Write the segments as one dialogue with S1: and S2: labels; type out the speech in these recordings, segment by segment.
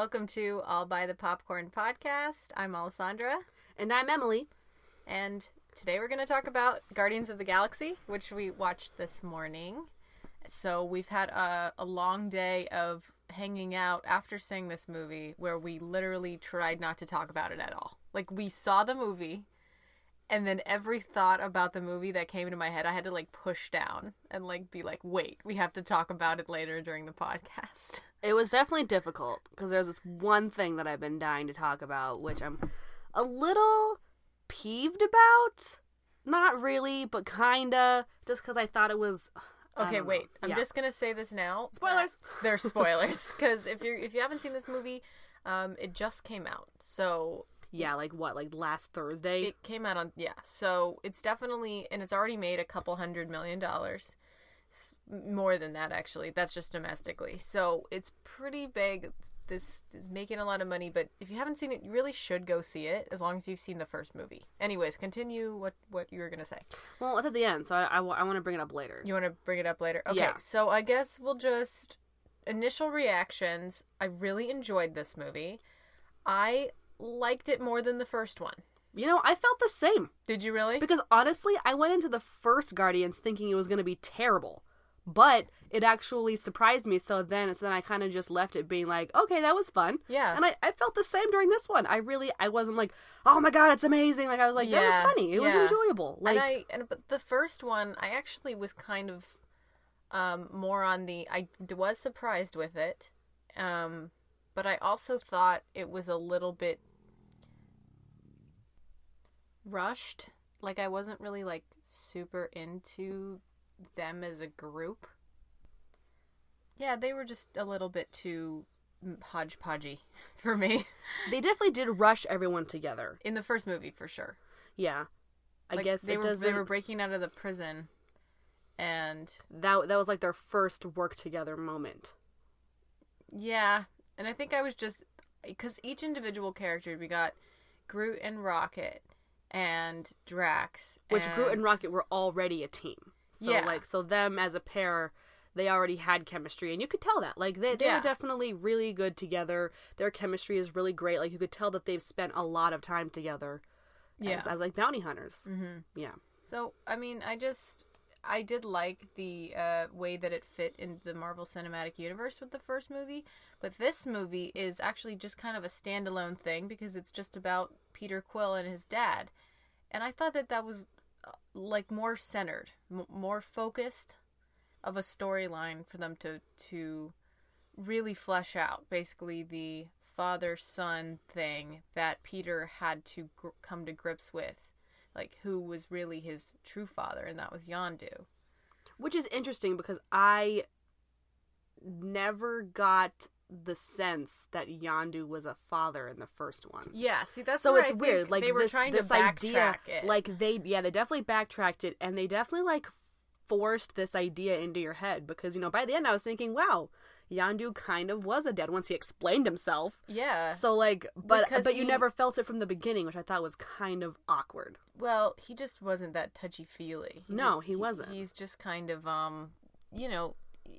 S1: Welcome to All by the Popcorn podcast. I'm Alessandra,
S2: And I'm Emily.
S1: and today we're going to talk about Guardians of the Galaxy, which we watched this morning. So we've had a, a long day of hanging out after seeing this movie where we literally tried not to talk about it at all. Like, we saw the movie, and then every thought about the movie that came into my head, I had to like push down and like be like, wait, we have to talk about it later during the podcast.
S2: It was definitely difficult because there's this one thing that I've been dying to talk about, which I'm a little peeved about. Not really, but kinda. Just because I thought it was.
S1: Okay,
S2: don't know.
S1: wait. I'm
S2: Yeah.
S1: just gonna say this now.
S2: Spoilers.
S1: Uh, There's spoilers because if you if you haven't seen this movie, um, it just came out. So
S2: Yeah, like what? Like last Thursday?
S1: it came out on yeah. So it's definitely and it's already made a couple hundred million dollars, more than that actually. That's just domestically. So it's pretty big. This is making a lot of money, but if you haven't seen it, you really should go see it as long as you've seen the first movie. Anyways, continue what what you were gonna say.
S2: Well, it's at the end, so I, I, want to bring it up later.
S1: You want to bring it up later? Okay.
S2: Yeah.
S1: So I guess we'll just initial reactions. I really enjoyed this movie. I liked it more than the first one.
S2: You know, I felt the same.
S1: Did you really?
S2: Because honestly, I went into the first Guardians thinking it was going to be terrible. But it actually surprised me. So then, so then I kind of just left it being like, okay, that was fun.
S1: Yeah.
S2: And I, I felt the same during this one. I really, I wasn't like, oh my god, it's amazing. Like I was like, that
S1: Yeah,
S2: was funny. It was enjoyable. Like,
S1: and I and but the first one, I actually was kind of um more on the I was surprised with it. Um but I also thought it was a little bit rushed. Like I wasn't really like super into them as a group. Yeah, they were just a little bit too hodgepodgey for me
S2: they definitely did rush everyone together.
S1: in the first movie for sure.
S2: Yeah. I
S1: Like,
S2: guess
S1: they
S2: it
S1: were
S2: doesn't.
S1: they were breaking out of the prison, and
S2: that that was like their first work together moment.
S1: yeah, and I think I was just because each individual character we got Groot and Rocket and Drax,
S2: Which Groot and Rocket were already a team. So
S1: Yeah.
S2: like so them as a pair, they already had chemistry and you could tell that. Like they they
S1: Yeah.
S2: definitely really good together. Their chemistry is really great. Like you could tell that they've spent a lot of time together.
S1: Yeah.
S2: As, as like bounty hunters.
S1: hmm
S2: Yeah.
S1: So I mean, I just I did like the uh, way that it fit in the Marvel Cinematic Universe with the first movie, but this movie is actually just kind of a standalone thing because it's just about Peter Quill and his dad, and I thought that that was uh, like more centered, m- more focused of a storyline for them to to really flesh out basically the father son thing that Peter had to gr- come to grips with like who was really his true father and that was Yondu.
S2: Which is interesting because I never got the sense that Yondu was a father in the first one.
S1: Yeah, see that's
S2: so it's
S1: I
S2: weird. Like
S1: they were
S2: this,
S1: trying
S2: this
S1: to
S2: idea,
S1: backtrack it.
S2: like they, yeah, they definitely backtracked it, and they definitely like forced this idea into your head because you know by the end I was thinking, wow, Yondu kind of was a dad once he explained himself.
S1: yeah.
S2: So like, but
S1: Because
S2: but you
S1: he-
S2: never felt it from the beginning, which I thought was kind of awkward.
S1: well, he just wasn't that touchy feely.
S2: No, he wasn't.
S1: He's just kind of um, you know,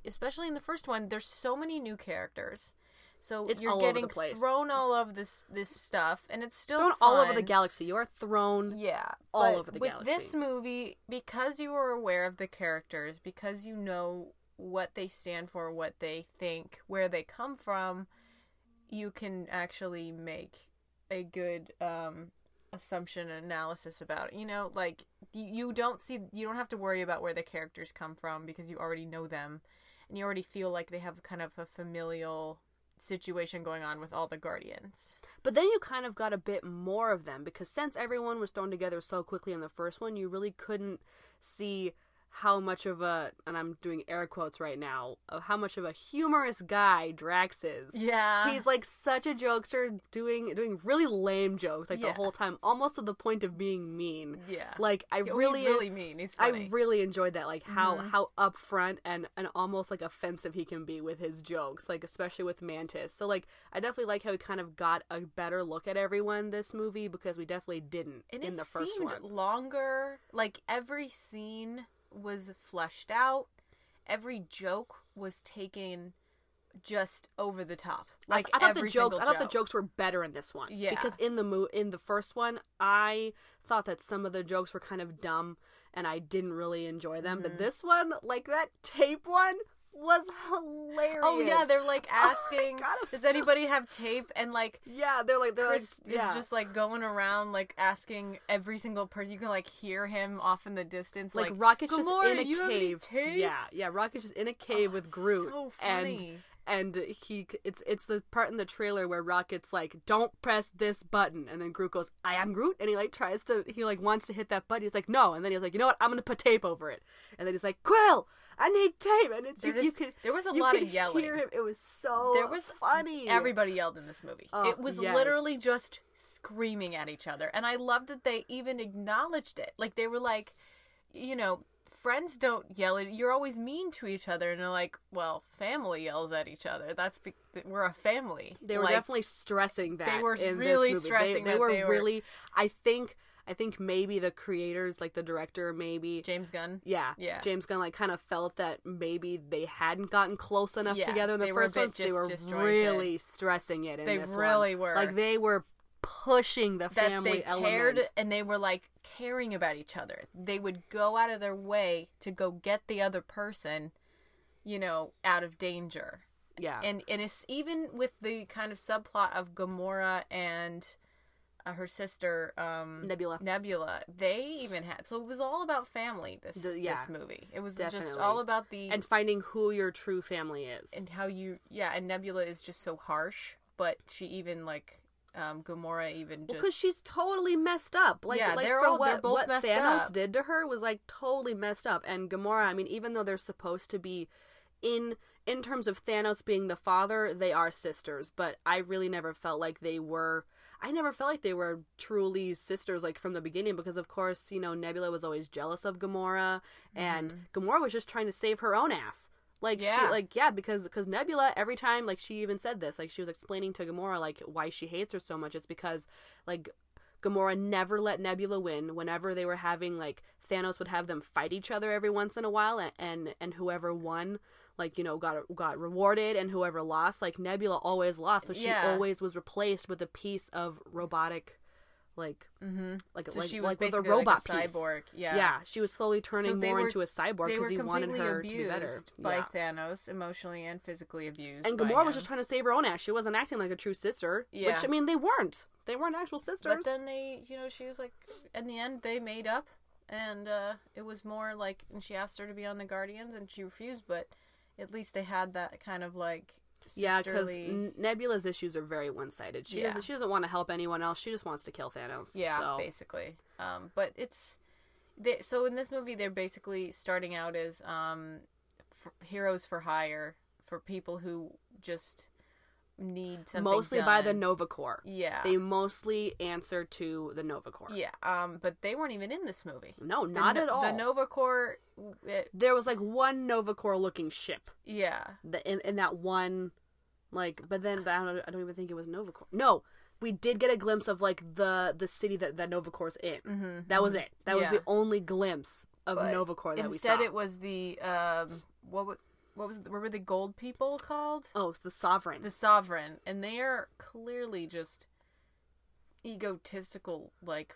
S1: especially in the first one, there's so many new characters. So
S2: It's
S1: you're
S2: all over the
S1: getting thrown all over this this stuff, and it's still
S2: Thrown all over the galaxy. You are thrown.
S1: Yeah,
S2: all over the
S1: with
S2: galaxy.
S1: With this movie, because you are aware of the characters, because you know what they stand for, what they think, where they come from, you can actually make a good um, assumption and analysis about it. You know, like you, you don't see, you don't have to worry about where the characters come from because you already know them, and you already feel like they have kind of a familial situation going on with all the guardians.
S2: But then you kind of got a bit more of them because since everyone was thrown together so quickly in the first one, you really couldn't see how much of a and I'm doing air quotes right now of how much of a humorous guy Drax is.
S1: Yeah.
S2: He's like such a jokester doing doing really lame jokes like
S1: Yeah.
S2: the whole time almost to the point of being mean.
S1: Yeah.
S2: Like I
S1: Oh,
S2: really
S1: he's really mean. He's
S2: I really enjoyed that, like how mm-hmm. how upfront and and almost like offensive he can be with his jokes, like especially with Mantis. So like I definitely like how he kind of got a better look at everyone this movie because we definitely didn't
S1: and
S2: in the first
S1: seemed
S2: one.
S1: longer. Like every scene was fleshed out. Every joke was taken just over the top.
S2: I-
S1: Like
S2: I, thought the jokes, I thought the jokes were better in this one.
S1: Yeah.
S2: because in the mo- in the first one, I thought that some of the jokes were kind of dumb, and I didn't really enjoy them.
S1: Mm-hmm.
S2: But this one, like that tape one, was hilarious.
S1: Oh yeah, they're like
S2: Oh
S1: asking,
S2: God,
S1: does
S2: so-
S1: anybody have tape? And like
S2: yeah, they're like they're
S1: Chris
S2: like yeah.
S1: is just like going around like asking every single person. You can like hear him off in the distance,
S2: like,
S1: like,
S2: Rocket's just
S1: "Gamora,
S2: in a
S1: you have any
S2: cave.
S1: tape?"
S2: Yeah, yeah, Rocket's just in a cave
S1: Oh,
S2: with
S1: it's
S2: Groot,
S1: so
S2: and
S1: funny.
S2: and he it's it's the part in the trailer where Rocket's like, "Don't press this button," and then Groot goes, "I am Groot," and he like tries to he like wants to hit that button. He's like, "No," and then he's like, "You know what? I'm gonna put tape over it," and then he's like, "Quill." I need tape, and it's you, you
S1: just-
S2: could.
S1: there was a lot of yelling.
S2: Hear him. It was so
S1: there was
S2: funny.
S1: Everybody yelled in this movie.
S2: Oh,
S1: it was
S2: yes.
S1: literally just screaming at each other, and I loved that they even acknowledged it. Like they were like, you know, friends don't yell at. You're always mean to each other, and they're like, well, family yells at each other. That's be- we're a family.
S2: They were
S1: Like,
S2: definitely stressing that. They were
S1: really stressing
S2: they, they
S1: that
S2: were
S1: they were-
S2: really. I think. I think maybe the creators, like the director, maybe
S1: James Gunn.
S2: Yeah,
S1: Yeah.
S2: James Gunn like kind of felt that maybe they hadn't gotten close enough
S1: Yeah,
S2: together in the first one. so they were really stressing it. In
S1: They
S2: this one.
S1: really were.
S2: Like they were pushing the
S1: that
S2: family
S1: they
S2: element.
S1: cared and they were like caring about each other. They would go out of their way to go get the other person, you know, out of danger.
S2: yeah,
S1: And and it's even with the kind of subplot of Gamora and uh, her sister um
S2: Nebula.
S1: Nebula, they even had so it was all about family this
S2: The- yeah,
S1: this movie. It was just all about the
S2: and finding who your true family is.
S1: and how you yeah, and Nebula is just so harsh, but she even like um Gamora even just
S2: because she's totally messed up. Like,
S1: Yeah,
S2: like
S1: they're
S2: for
S1: all-
S2: what,
S1: they're both
S2: what
S1: messed
S2: Thanos
S1: up.
S2: did to her was like totally messed up. And Gamora, I mean, even though they're supposed to be in in terms of Thanos being the father, they are sisters. But I really never felt like they were. I never felt like they were truly sisters, like from the beginning, because of course, you know, Nebula was always jealous of Gamora, and Gamora was just trying to save her own ass. Like
S1: Mm-hmm. Yeah.
S2: she, like yeah, because because Nebula every time, like she even said this, like she was explaining to Gamora like why she hates her so much. It's because like Gamora never let Nebula win. Whenever they were having like Thanos would have them fight each other every once in a while, and and, and whoever won, like you know, got got rewarded, and whoever lost, like Nebula always lost. So she
S1: Yeah.
S2: always was replaced with a piece of robotic, like mm-hmm. like
S1: so
S2: like,
S1: she was
S2: like with a robot
S1: like a
S2: piece.
S1: cyborg. Yeah.
S2: Yeah, she was slowly turning
S1: So
S2: more
S1: were-
S2: into a cyborg because he wanted her to be better.
S1: by
S2: Yeah.
S1: Thanos, emotionally and physically abused.
S2: And Gamora was just trying to save her own ass. She wasn't acting like a true sister.
S1: Yeah.
S2: Which I mean, they weren't. They weren't actual sisters.
S1: But then they, you know, she was like, in the end, they made up, and uh, it was more like, and she asked her to be on the Guardians, and she refused. But at least they had that kind of like
S2: yeah, because. Nebula's issues are very one-sided. She
S1: Yeah.
S2: doesn't. She doesn't want to help anyone else. She just wants to kill Thanos.
S1: yeah,
S2: so.
S1: basically. Um, but it's they, so in this movie, they're basically starting out as um, f- heroes for hire for people who just need something
S2: mostly by the
S1: done.
S2: Nova Corps.
S1: Yeah.
S2: They mostly answer to the Nova Corps.
S1: Yeah, um, but they weren't even in this movie.
S2: No, not
S1: No-
S2: at all.
S1: The Nova Corps, it,
S2: there was like one Nova Corps looking ship.
S1: yeah,
S2: The, in, in that one, like, but then but I, don't, I don't even think it was Nova Corps. No, we did get a glimpse of like the the city that that Nova Corps in. Mm-hmm, that was it. That was the only glimpse of
S1: But
S2: that
S1: instead
S2: we saw.
S1: it was the um, what was what was what were the gold people called?
S2: oh, it's the Sovereign.
S1: The sovereign, and they are clearly just egotistical, like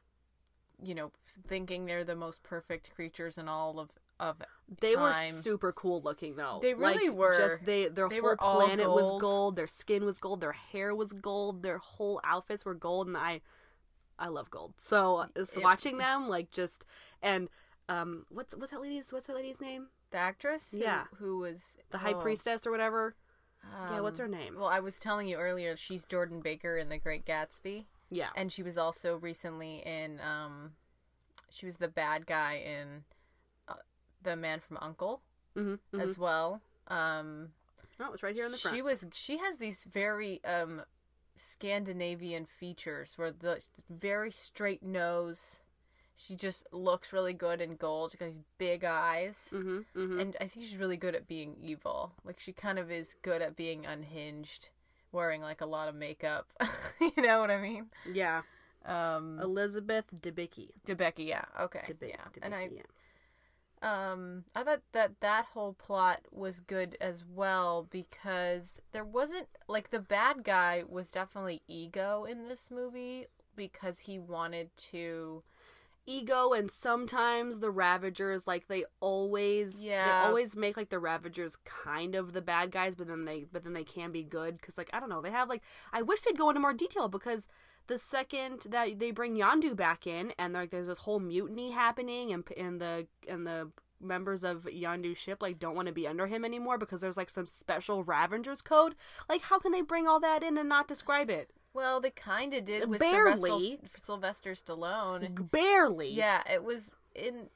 S1: you know, thinking they're the most perfect creatures in all of of
S2: They were super cool looking though.
S1: They really
S2: Like,
S1: were.
S2: Just they their
S1: They
S2: whole planet was
S1: gold.
S2: gold. Their skin was gold. Their hair was gold. Their whole outfits were gold, and I, I love gold. So uh, so
S1: It-
S2: watching them like just and um what's what's that lady's what's that lady's name?
S1: The actress, who,
S2: Yeah.
S1: who was
S2: The high
S1: oh,
S2: priestess or whatever. yeah, what's her name?
S1: Well, I was telling you earlier, she's Jordan Baker in The Great Gatsby,
S2: yeah.
S1: and she was also recently in. Um, she was the bad guy in uh, The Man from U.N.C.L.E.
S2: mm-hmm,
S1: as well. Um,
S2: Oh, it's right here in the front.
S1: she was. She has these very um, Scandinavian features, where the very straight nose. She just looks really good in gold. She got these big eyes.
S2: mm-hmm, mm-hmm.
S1: and I think she's really good at being evil. Like she kind of is good at being unhinged, wearing like a lot of makeup. you know what I mean?
S2: yeah.
S1: Um,
S2: Elizabeth Debicki.
S1: Debicki, yeah, okay,
S2: Debi-
S1: yeah.
S2: Debicki,
S1: And I,
S2: yeah.
S1: um, I thought that that whole plot was good as well because there wasn't like the bad guy was definitely ego in this movie because he wanted to.
S2: Ego and sometimes the ravagers like they always
S1: Yeah.
S2: they always make like the ravagers kind of the bad guys but then they but then they can be good because like i don't know they have like i wish they'd go into more detail because the second that they bring Yondu back in and like there's this whole mutiny happening and and the and the members of Yondu's ship like don't want to be under him anymore because there's like some special ravagers code like how can they bring all that in and not describe it
S1: Well, they kind of did with
S2: Barely.
S1: Sylvester, Sylvester Stallone.
S2: barely
S1: Yeah, it was in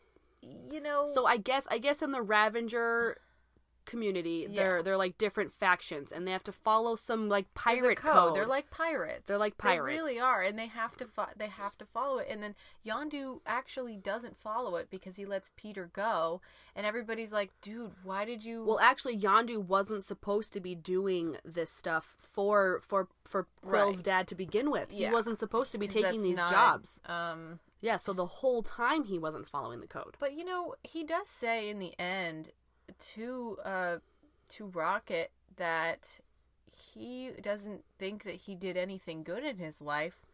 S1: you know
S2: So I guess I guess in the Ravager community, they're they're like different factions, and they have to follow some like pirate
S1: code.
S2: code.
S1: They're like pirates.
S2: They're like pirates.
S1: They really are, and they have to fo- they have to follow it. And then Yondu actually doesn't follow it because he lets Peter go, and everybody's like, "Dude, why did you?"
S2: well, actually, Yondu wasn't supposed to be doing this stuff for for for Quill's
S1: Right.
S2: dad to begin with. He wasn't supposed to be taking these
S1: not-
S2: jobs.
S1: Um,
S2: Yeah, so the whole time he wasn't following the code.
S1: but you know, he does say in the end to uh to Rocket that he doesn't think that he did anything good in his life.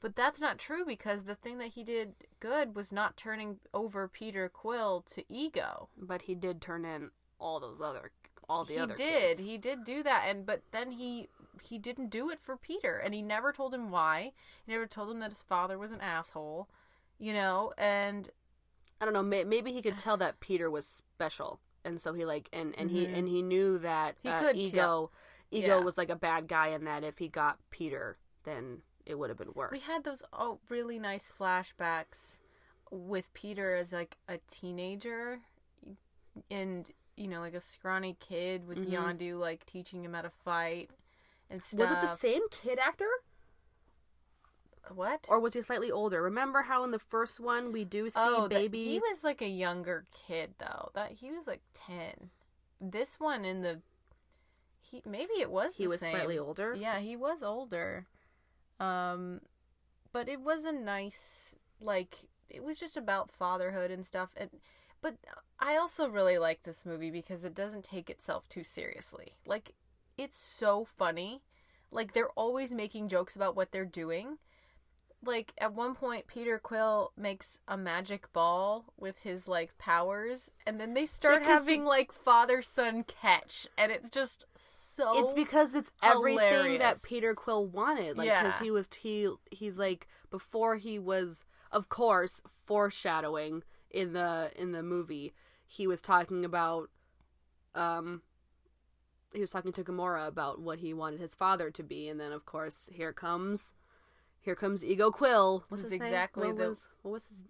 S1: But that's not true because the thing that he did good was not turning over Peter Quill to ego.
S2: But he did turn in all those other all the
S1: he
S2: other
S1: did.
S2: kids.
S1: He did do that and but then he he didn't do it for Peter and he never told him why. He never told him that his father was an asshole. You know, and
S2: I don't know. May- Maybe he could tell that Peter was special, and so he like and and he and he knew that
S1: Mm-hmm. He
S2: uh,
S1: could
S2: ego ego
S1: Yeah.
S2: was like a bad guy, and that if he got Peter, then it would have been worse.
S1: we had those oh really nice flashbacks with Peter as like a teenager and you know like a scrawny kid with Yondu like teaching him how to fight and stuff.
S2: Mm-hmm. was it the same kid actor,
S1: What?
S2: or was he slightly older? Remember how in the first one we do see
S1: oh,
S2: baby?
S1: he was like a younger kid though. That he was like ten. This one in the he maybe it was
S2: He
S1: the
S2: was
S1: same.
S2: slightly older?
S1: Yeah, he was older. Um, but it was a nice like it was just about fatherhood and stuff. And but I also really like this movie because it doesn't take itself too seriously. Like it's so funny. Like they're always making jokes about what they're doing like at one point Peter Quill makes a magic ball with his like powers and then they start
S2: Yeah, 'cause
S1: having like father son catch and it's just so
S2: it's because it's everything that. Peter Quill wanted. Like, because he was he he's like before he was, of course, foreshadowing in the in the movie. He was talking about, um, he was talking to Gamora about what he wanted his father to be, and then of course here comes, here comes Ego Quill. What's his
S1: exactly
S2: name? What
S1: the-
S2: was what was his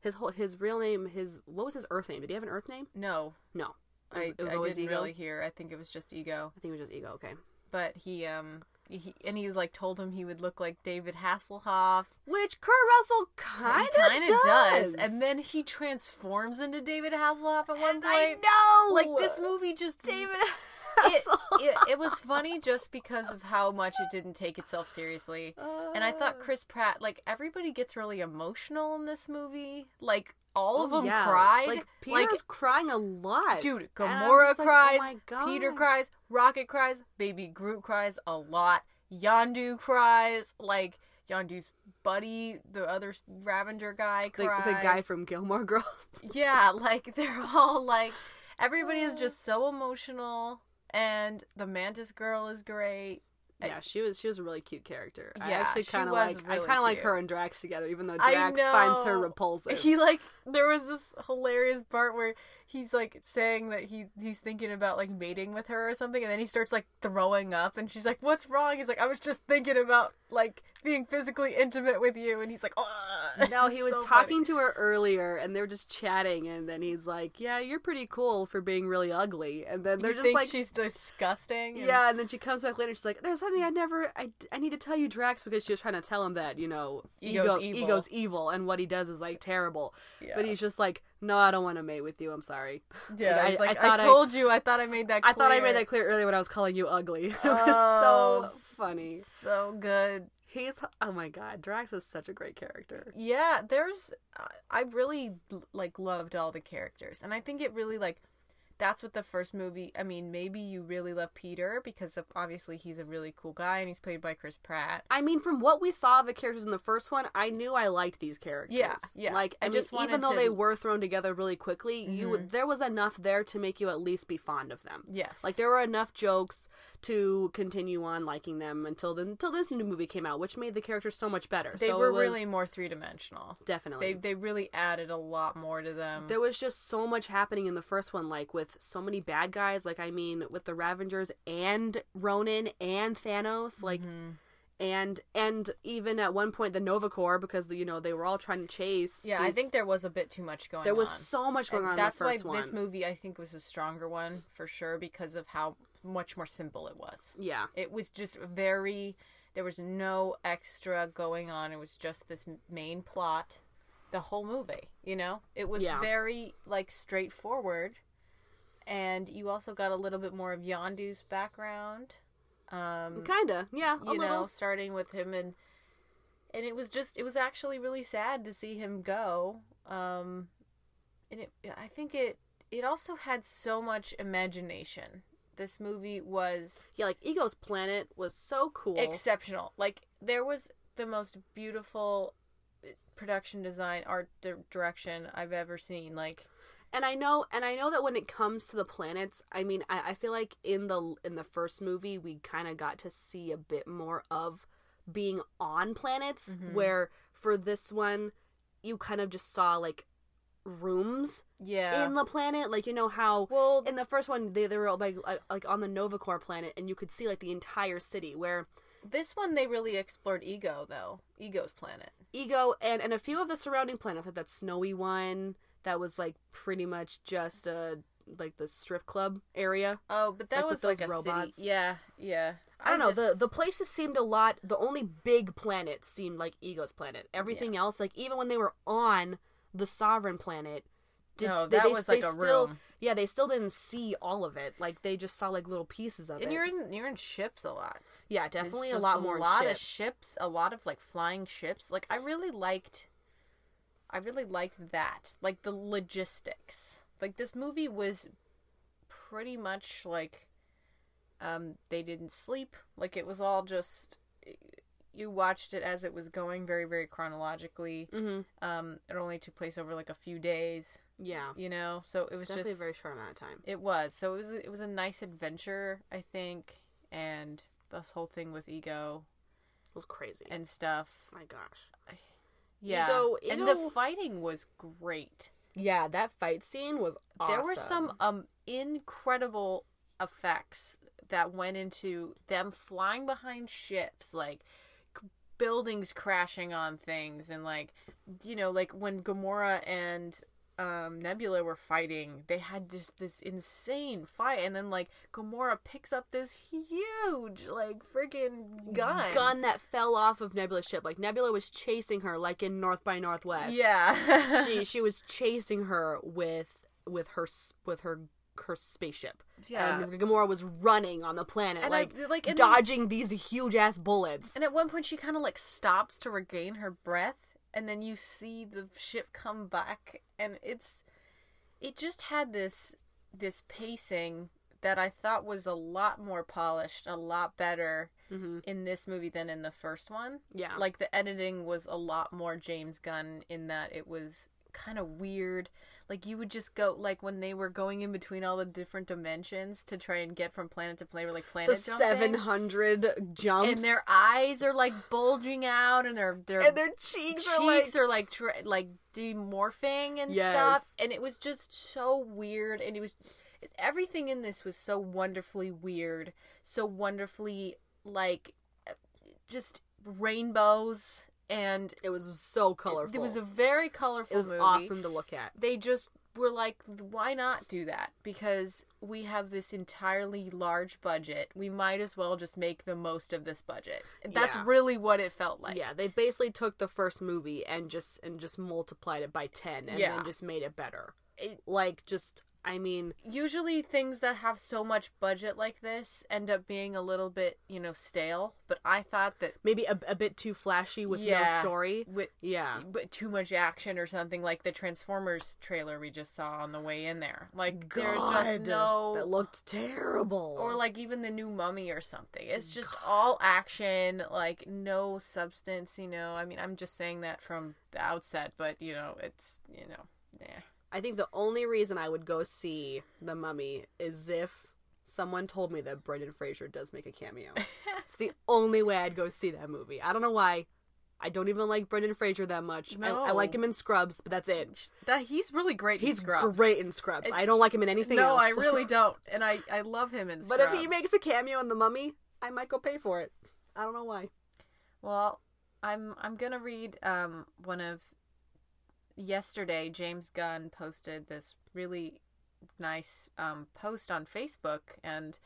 S2: his whole his real name? His what was his Earth name? Did he have an Earth name?
S1: no
S2: No, it was,
S1: I,
S2: it was
S1: I
S2: always
S1: didn't
S2: Ego.
S1: really hear I think it was just ego
S2: I think it was just Ego. Okay.
S1: but he um he and he was like told him he would look like David Hasselhoff
S2: Which Kurt Russell kind of
S1: kind of
S2: does.
S1: does and then he transforms into David Hasselhoff at one point
S2: I know.
S1: like this movie just
S2: David.
S1: It, it, it was funny just because of how much it didn't take itself seriously. And I thought ah. Chris Pratt, like everybody gets really emotional in this movie. Like all of
S2: Oh,
S1: them
S2: yeah.
S1: cried.
S2: Like Peter's crying a lot.
S1: dude, Gamora
S2: like, oh
S1: cries,
S2: oh my
S1: Peter cries, Rocket cries, Baby Groot cries a lot. Yondu cries, like Yondu's buddy, the other Ravager guy
S2: The,
S1: cries.
S2: the guy from Gilmore Girls.
S1: Yeah, like they're all like everybody is ah. just so emotional and the Mantis girl is great.
S2: Yeah, she was she was a really cute character. I
S1: Yeah,
S2: actually
S1: she
S2: kind of
S1: was
S2: like
S1: really
S2: I kind of like her and Drax together, even though Drax finds her repulsive.
S1: He like there was this hilarious part where he's like saying that he he's thinking about like mating with her or something, and then he starts like throwing up, and she's like, "What's wrong?" He's like, "I was just thinking about like being physically intimate with you," and he's like, "Ugh."
S2: no, he was
S1: so
S2: talking
S1: funny.
S2: to her earlier, and they were just chatting, and then he's like, "Yeah, you're pretty cool for being really ugly," and then they're
S1: You
S2: just like,
S1: she's disgusting. and-
S2: Yeah, and then she comes back later. She's like, "There's something I never, I, I need to tell you, Drax," because she was trying to tell him that you know,
S1: Ego's
S2: ego,
S1: evil.
S2: ego's evil, and what he does is like terrible.
S1: Yeah.
S2: But he's just like, "No, I don't want to mate with you. I'm sorry."
S1: Yeah,
S2: I-
S1: like,
S2: I
S1: I,
S2: thought I-
S1: told you. I thought I made that.
S2: I thought I
S1: clear.
S2: made that clear earlier when I was calling you ugly. it oh, was
S1: Oh,
S2: so funny.
S1: So good.
S2: He's oh my god, Drax is such a great character.
S1: Yeah, there's I- I really like loved all the characters. And I think it really like that's what the first movie, I mean, maybe you really love Peter because of, obviously he's a really cool guy and he's played by Chris Pratt.
S2: I mean, from what we saw of the characters in the first one, I knew I liked these characters.
S1: Yeah, yeah.
S2: Like, I,
S1: I
S2: mean,
S1: just
S2: even though
S1: to-
S2: they were thrown together really quickly, you mm-hmm. there was enough there to make you at least be fond of them.
S1: Yes.
S2: Like there were enough jokes to continue on liking them until the until this new movie came out, which made the characters so much better.
S1: they
S2: so
S1: were really more three-dimensional.
S2: definitely.
S1: They they really added a lot more to them.
S2: there was just so much happening in the first one, like with so many bad guys. Like I mean, with the Ravagers and Ronan and Thanos, like,
S1: Mm-hmm.
S2: and and even at one point the Nova Corps, because you know they were all trying to chase.
S1: yeah, I think there was a bit too much going on.
S2: there was
S1: on.
S2: so much going
S1: And
S2: on.
S1: That's
S2: in the first
S1: why
S2: one.
S1: this movie I think was a stronger one for sure because of how much more simple it was.
S2: Yeah,
S1: It was just very. There was no extra going on. It was just this main plot, the whole movie. You know, it was
S2: Yeah.
S1: very like straightforward, and you also got a little bit more of Yondu's background. Um,
S2: kinda. Yeah, a
S1: you
S2: little.
S1: know, starting with him and and it was just it was actually really sad to see him go. Um, and it I think it it also had so much imagination. This movie was
S2: Yeah, like Ego's Planet was so cool.
S1: exceptional. Like there was the most beautiful uh, production design, art di- direction I've ever seen. Like
S2: and I know, and I know that when it comes to the planets, I mean, I, I feel like in the in the first movie we kind of got to see a bit more of being on planets,
S1: Mm-hmm.
S2: where for this one you kind of just saw like rooms
S1: yeah,
S2: in the planet, like you know how
S1: Well-
S2: in the first one they they were like like, like on the Nova Corps planet, and you could see like the entire city where.
S1: this one they really explored ego though. Ego's planet.
S2: Ego and and a few of the surrounding planets, like that snowy one that was like pretty much just a like the strip club area.
S1: Oh, but that
S2: Like
S1: was like a
S2: robots?
S1: city. Yeah, yeah.
S2: I don't know. The the places seemed a lot. The only big planet seemed like Ego's planet. Everything else, like even when they were on the Sovereign planet, did,
S1: No,
S2: they,
S1: that
S2: they-
S1: was
S2: they
S1: like a
S2: still,
S1: room.
S2: Yeah, they still didn't see all of it. Like they just saw like little pieces of
S1: and
S2: it.
S1: And you're in you're in ships a lot.
S2: yeah, definitely a lot more
S1: a lot
S2: ships.
S1: of ships, a lot of like flying ships. Like I really liked, I really liked that. Like the logistics. Like this movie was pretty much like, um, they didn't sleep. Like it was all just. You watched it as it was going, very, very chronologically.
S2: Mhm.
S1: Um, it only took place over like a few days,
S2: Yeah,
S1: you know. So it was
S2: definitely
S1: just
S2: a very short amount of time.
S1: it was. So it was it was a nice adventure, I think, and this whole thing with ego
S2: It was crazy.
S1: and stuff.
S2: My gosh.
S1: Yeah.
S2: Ego-
S1: and the fighting was great.
S2: Yeah, that fight scene was. Awesome.
S1: There were some um incredible effects that went into them flying behind ships like buildings crashing on things and like you know like when Gamora and um, Nebula were fighting, they had just this insane fight, and then like Gamora picks up this huge like freaking gun.
S2: gun that fell off of Nebula's ship. Like Nebula was chasing her, like in North by Northwest.
S1: Yeah.
S2: she she was chasing her with with her with her her spaceship.
S1: Yeah.
S2: and Gamora was running on the planet,
S1: And I-
S2: like
S1: like, then-
S2: dodging these huge ass bullets.
S1: And at one point, she kind of like stops to regain her breath, and then you see the ship come back, and it's it just had this this pacing that I thought was a lot more polished, a lot better mm-hmm. in this movie than in the first one.
S2: Yeah.
S1: like the editing was a lot more James Gunn in that it was kind of weird. Like you would just go like when they were going in between all the different dimensions to try and get from planet to planet, like
S2: The
S1: planet jumping.
S2: seven hundred jumps
S1: and their eyes are like bulging out, and their their
S2: and their cheeks, are like
S1: cheeks are like tr- like demorphing and
S2: Yes.
S1: stuff and it was just so weird and it was everything in this was so wonderfully weird so wonderfully like just rainbows and
S2: it was so colorful.
S1: it was a very colorful movie.
S2: it was
S1: movie
S2: awesome to look at.
S1: they just were like why not do that because we have this entirely large budget we might as well just make the most of this budget that's
S2: Yeah.
S1: really what it felt like
S2: yeah, they basically took the first movie and just and just multiplied it by ten, and
S1: Yeah.
S2: then just made it better.
S1: It-
S2: like just, I mean,
S1: usually things that have so much budget like this end up being a little bit, you know, stale. But I thought that
S2: maybe a, a bit too flashy with
S1: yeah,
S2: no story.
S1: with
S2: Yeah,
S1: but too much action or something like the Transformers trailer we just saw on the way in there. Like there's just no
S2: that looked terrible.
S1: or like even the new mummy or something. It's just all action, like no substance, you know. I mean, I'm just saying that from the outset, but you know, it's, you know, yeah.
S2: I think the only reason I would go see The Mummy is if someone told me that Brendan Fraser does make a cameo. it's the only way I'd go see that movie. I don't know why. I don't even like Brendan Fraser that much. I, I like him in Scrubs, but that's it.
S1: That he's really great in
S2: He's
S1: Scrubs.
S2: great in Scrubs. I don't like him in anything
S1: no,
S2: else.
S1: I really don't, and I I love him in Scrubs.
S2: but if he makes a cameo in The Mummy, I might go pay for it. I don't know why.
S1: Well, I'm I'm gonna read um one of yesterday. James Gunn posted this really nice um post on Facebook, and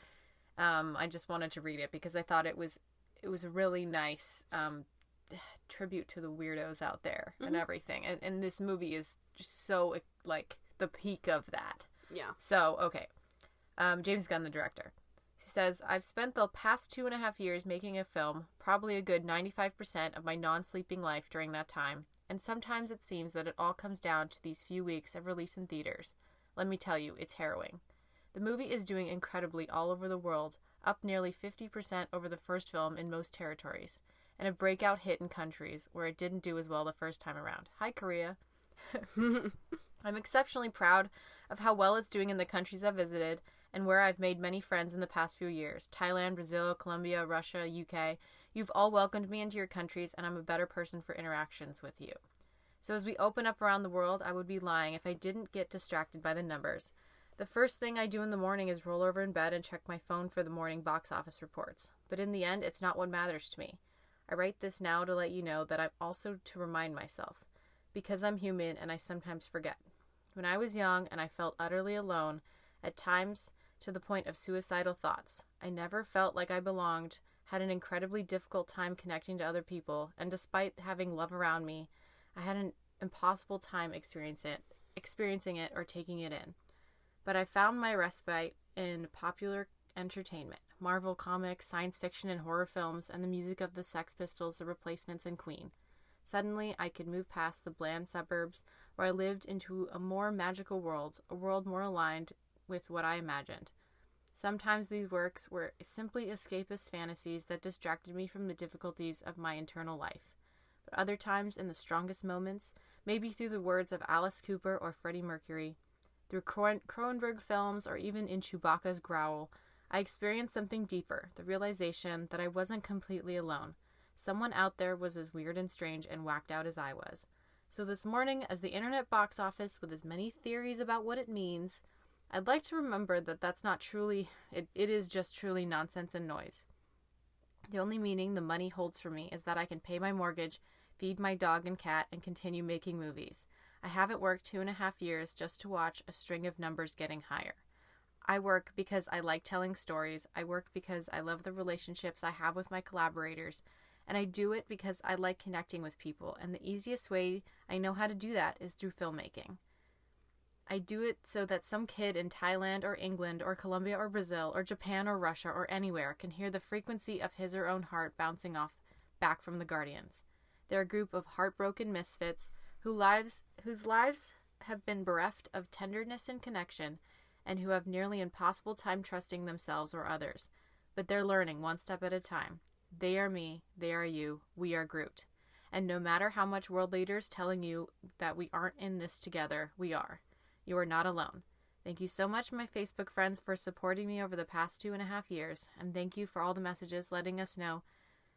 S1: um I just wanted to read it because I thought it was it was a really nice um tribute to the weirdos out there and everything, and, and this movie is just so like the peak of that.
S2: Yeah.
S1: So, okay. Um, James Gunn, the director. He says, I've spent the past two and a half years making a film, probably a good 95% of my non sleeping life during that time, and sometimes it seems that it all comes down to these few weeks of release in theaters. Let me tell you, it's harrowing. The movie is doing incredibly all over the world, up nearly 50% over the first film in most territories, and a breakout hit in countries where it didn't do as well the first time around. Hi, Korea. I'm exceptionally proud of how well it's doing in the countries I've visited and where I've made many friends in the past few years Thailand, Brazil, Colombia, Russia, UK. You've all welcomed me into your countries, and I'm a better person for interactions with you. So, as we open up around the world, I would be lying if I didn't get distracted by the numbers. The first thing I do in the morning is roll over in bed and check my phone for the morning box office reports. But in the end, it's not what matters to me. I write this now to let you know that I'm also to remind myself, because I'm human and I sometimes forget. When I was young and I felt utterly alone, at times to the point of suicidal thoughts, I never felt like I belonged, had an incredibly difficult time connecting to other people, and despite having love around me, I had an impossible time experiencing it, experiencing it or taking it in. But I found my respite in popular entertainment, Marvel comics, science fiction and horror films, and the music of the Sex Pistols, the Replacements, and Queen. Suddenly, I could move past the bland suburbs where I lived into a more magical world, a world more aligned with what I imagined. Sometimes these works were simply escapist fantasies that distracted me from the difficulties of my internal life. But other times, in the strongest moments, maybe through the words of Alice Cooper or Freddie Mercury, through Cron- Cronenberg films, or even in Chewbacca's growl, I experienced something deeper the realization that I wasn't completely alone. Someone out there was as weird and strange and whacked out as I was. So this morning, as the internet box office with as many theories about what it means, I'd like to remember that that's not truly, it, it is just truly nonsense and noise. The only meaning the money holds for me is that I can pay my mortgage, feed my dog and cat, and continue making movies. I haven't worked two and a half years just to watch a string of numbers getting higher. I work because I like telling stories. I work because I love the relationships I have with my collaborators. And I do it because I like connecting with people. And the easiest way I know how to do that is through filmmaking. I do it so that some kid in Thailand or England or Colombia or Brazil or Japan or Russia or anywhere can hear the frequency of his or own heart bouncing off back from the Guardians. They're a group of heartbroken misfits who lives whose lives have been bereft of tenderness and connection and who have nearly impossible time trusting themselves or others. But they're learning one step at a time. They are me, they are you, we are Groot. And no matter how much world leaders telling you that we aren't in this together, we are. You are not alone. Thank you so much, my Facebook friends, for supporting me over the past two and a half years, and thank you for all the messages letting us know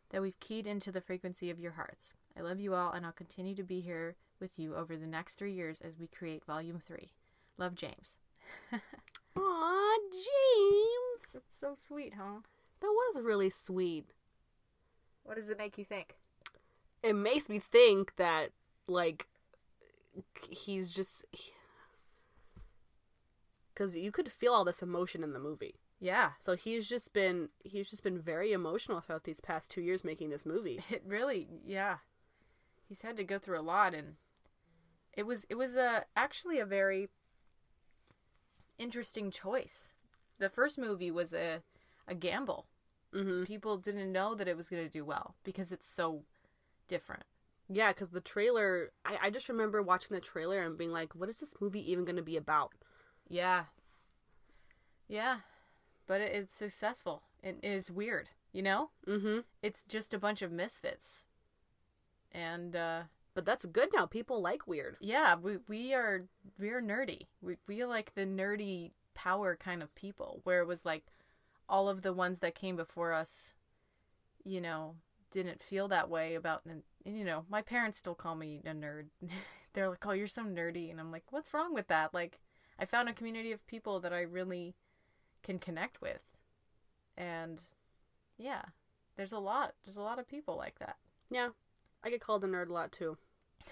S1: that we've keyed into the frequency of your hearts. I love you all, and I'll continue to be here with you over the next three years as we create Volume 3. Love, James.
S2: Aw, James.
S1: That's so sweet, huh?
S2: That was really sweet.
S1: What does it make you think?
S2: It makes me think that, like, he's just. Because you could feel all this emotion in the movie.
S1: Yeah,
S2: So he's just been he's just been very emotional throughout these past two years making this movie.
S1: it really, yeah. He's had to go through a lot, and it was it was a actually a very interesting choice. The first movie was a a gamble.
S2: Mm-hmm.
S1: People didn't know that it was going to do well because it's so different.
S2: Yeah, because the trailer, I, I just remember watching the trailer and being like, what is this movie even going to be about?
S1: Yeah. Yeah. But it, it's successful. It is weird, you know?
S2: Mm-hmm.
S1: It's just a bunch of misfits. And uh
S2: But that's good now. People like weird.
S1: yeah, we we are we're nerdy. We we like the nerdy power kind of people where it was like all of the ones that came before us, you know, didn't feel that way about and, and you know, my parents still call me a nerd. They're like, "Oh, you're so nerdy." And I'm like, "What's wrong with that?" Like I found a community of people that I really can connect with. And yeah, there's a lot. There's a lot of people like that.
S2: Yeah, I get called a nerd a lot too.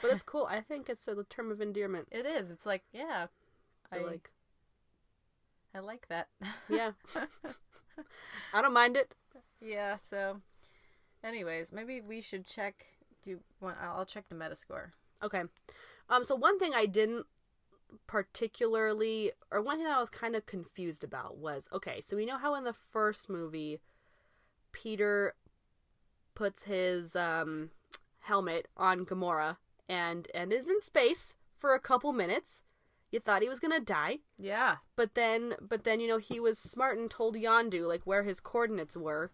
S2: But it's cool. I think it's a term of endearment.
S1: It is. It's like, yeah,
S2: I like.
S1: I like that.
S2: Yeah. I don't mind it.
S1: yeah. So, anyways, maybe we should check. Do? I'll I'll check the Metascore.
S2: Okay. Um. So one thing I didn't particularly, or one thing that I was kind of confused about was okay. So we know how in the first movie, Peter puts his um helmet on Gamora and and is in space for a couple minutes. You thought he was gonna die,
S1: Yeah.
S2: but then but then you know he was smart and told Yondu like where his coordinates were,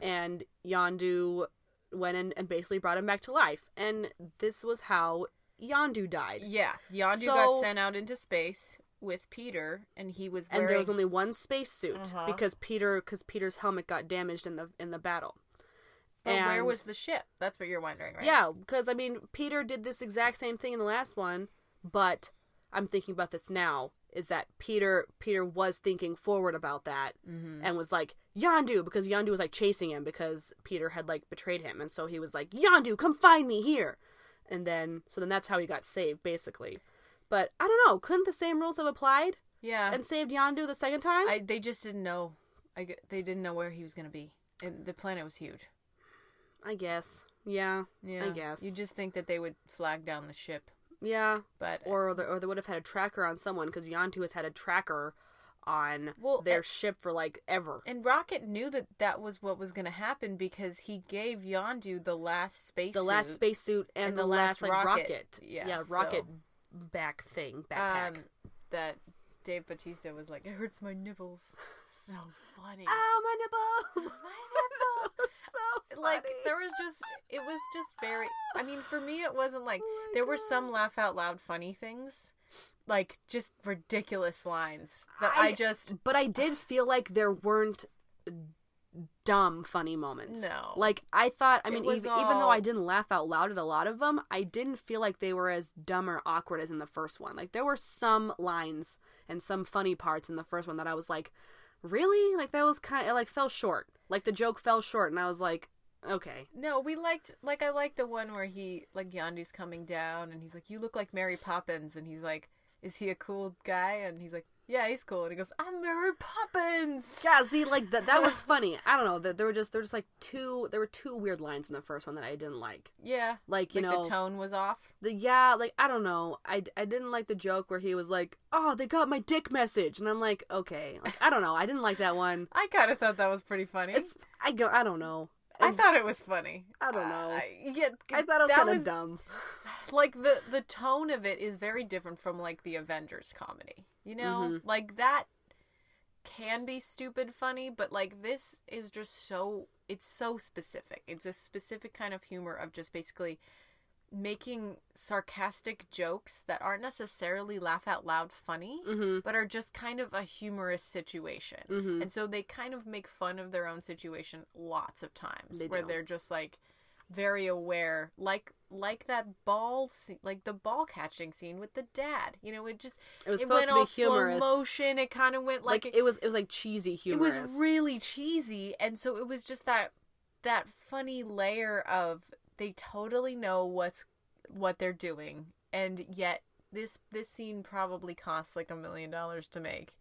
S2: and Yondu went in and basically brought him back to life. And this was how Yondu died.
S1: Yeah. Yondu
S2: So-
S1: got sent out into space with Peter, and he was wearing.
S2: and there was only one spacesuit
S1: Uh-huh.
S2: because Peter because Peter's helmet got damaged in the in the battle.
S1: But where was the ship? That's what you're wondering, right?
S2: Yeah, because I mean Peter did this exact same thing in the last one, but I'm thinking about this now. Is that Peter? Peter was thinking forward about that
S1: Mm-hmm.
S2: and was like Yondu because Yondu was like chasing him because Peter had like betrayed him, and so he was like Yondu, come find me here, and then so then that's how he got saved basically. But I don't know, couldn't the same rules have applied
S1: Yeah.
S2: and saved Yondu the second time?
S1: I they just didn't know. I they didn't know where he was gonna be, and the planet was huge.
S2: I guess. Yeah.
S1: Yeah.
S2: I guess.
S1: You just think that they would flag down the ship,
S2: Yeah.
S1: but
S2: Or the, or they would have had a tracker on someone because Yondu has had a tracker on
S1: Well,
S2: their
S1: uh,
S2: ship for like ever.
S1: And Rocket knew that that was what was going to happen because he gave Yondu the last space
S2: the last
S1: suit.
S2: spacesuit and,
S1: and
S2: the,
S1: the
S2: last,
S1: last
S2: like
S1: rocket.
S2: rocket.
S1: Yeah,
S2: yeah,
S1: so-
S2: rocket back thing, backpack.
S1: um, that Dave Bautista was like, "It hurts my nipples." So funny.
S2: oh my nipples!
S1: my nipples.
S2: so
S1: like there was just it was just very i mean for me it wasn't like
S2: Oh
S1: there were some laugh out loud funny things like just ridiculous lines that i,
S2: I-
S1: just
S2: But I did feel like there weren't dumb funny moments.
S1: No.
S2: Like I thought I mean even, even though I didn't laugh out loud at a lot of them, I didn't feel like they were as dumb or awkward as in the first one. Like there were some lines and some funny parts in the first one that I was like, "Really?" Like that was kind of like fell short. Like the joke fell short and I was like, "Okay."
S1: no we liked like i liked the one where he like Yondu's coming down and he's like you look like mary poppins and he's like is he a cool guy? And he's like yeah he's cool. And he goes i'm mary poppins.
S2: Yeah, see, like that that was funny. I don't know. There, there were just there were just like two there were two weird lines in the first one that I didn't like.
S1: yeah.
S2: Like you
S1: like
S2: know,
S1: the tone was off?
S2: the yeah like i don't know. I, I didn't like the joke where he was like oh they got my dick message. And i'm like okay. Like i don't know. I didn't like that one.
S1: I kind of thought that was pretty funny.
S2: It's i go i don't know
S1: I thought it was funny.
S2: I don't know.
S1: I, yeah,
S2: i thought it was kind of dumb
S1: Like the the tone of it is very different from like the Avengers comedy. You know,
S2: Mm-hmm.
S1: like that can be stupid funny, but like this is just so it's so specific. It's a specific kind of humor of just basically making sarcastic jokes that aren't necessarily laugh out loud funny,
S2: Mm-hmm.
S1: but are just kind of a humorous situation. And so they kind of make fun of their own situation lots of times
S2: They
S1: where
S2: do.
S1: they're just like very aware like like that ball scene, like the ball catching scene with the dad. You know, it just
S2: It was
S1: it
S2: supposed
S1: went
S2: to be
S1: all
S2: humorous.
S1: slow motion. It kind of went
S2: like,
S1: like,
S2: it, was it was like cheesy humor.
S1: it was really cheesy and so it was just that that funny layer of they totally know what's what they're doing. And yet this this scene probably costs like a million dollars to make.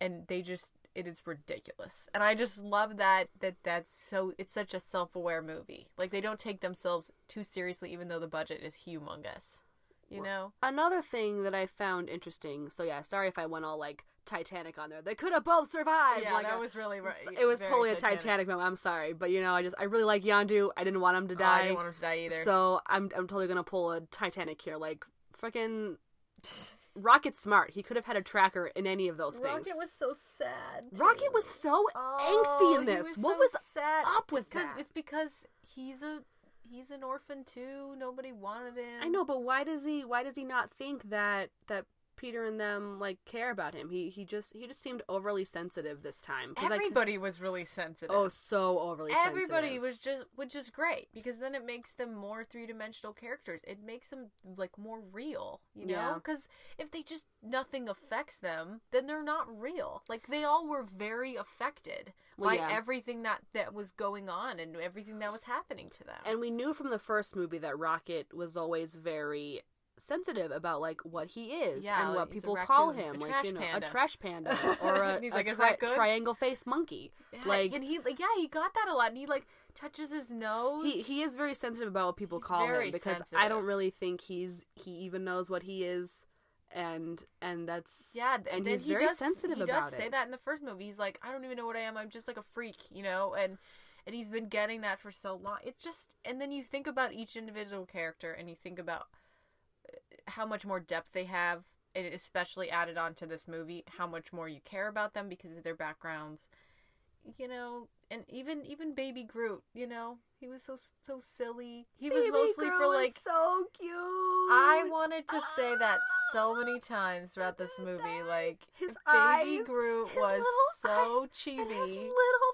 S1: And they just it is ridiculous. And i just love that that that's so it's such a self-aware movie. Like they don't take themselves too seriously even though the budget is humongous you know
S2: Another thing that I found interesting. So yeah, sorry if I went all like Titanic on there. They could have both survived.
S1: yeah
S2: like
S1: that
S2: a-
S1: was really right
S2: It was totally a Titanic moment. I'm sorry, but you know, I just I really like Yondu. I didn't want him to
S1: Oh,
S2: die.
S1: i didn't want him to die either
S2: So I'm I'm totally gonna pull a Titanic here. Like freaking Rocket smart. He could have had a tracker in any of those things.
S1: Rocket was so sad.
S2: Rocket was so
S1: Oh,
S2: angsty in
S1: oh,
S2: this.
S1: was
S2: what
S1: so
S2: was
S1: sad.
S2: up with that?
S1: It's because he's a he's an orphan too. Nobody wanted him.
S2: I know, but why does he why does he not think that that Peter and them like care about him? He he just he just seemed overly sensitive this time.
S1: Everybody was really sensitive.
S2: oh so overly sensitive.
S1: Everybody
S2: sensitive.
S1: was just which is great because then it makes them more three-dimensional characters. It makes them like more real, you know? Cuz if they just nothing affects them, then they're not real. Like they all were very affected
S2: Well,
S1: by
S2: yeah.
S1: everything that that was going on and everything that was happening to them.
S2: And we knew from the first movie that Rocket was always very sensitive about like what he is
S1: Yeah,
S2: and what people call him,
S1: a
S2: like
S1: trash
S2: you know,
S1: panda.
S2: a trash panda or a, a
S1: like, "Is
S2: tri-
S1: that good?"
S2: triangle face monkey.
S1: Yeah,
S2: like
S1: and he like yeah he got that a lot and he like touches his nose
S2: he he is very sensitive about what people
S1: He's
S2: call him because I don't really think he's he even knows what he is, and and that's
S1: yeah th-
S2: and
S1: then
S2: he's
S1: he
S2: very
S1: does,
S2: sensitive
S1: he
S2: about
S1: does say that in the first movie he's like i don't even know what i am i'm just like a freak you know and and he's been getting that for so long it's just and then you think about each individual character and you think about how much more depth they have and especially added on to this movie how much more you care about them because of their backgrounds you know and even even baby groot you know he was so so silly he was
S2: Baby
S1: mostly
S2: Groot
S1: for like
S2: so cute.
S1: I wanted to say that so many times throughout this movie. Like
S2: his
S1: Baby
S2: eyes,
S1: Groot was so
S2: eyes,
S1: chibi.
S2: his little.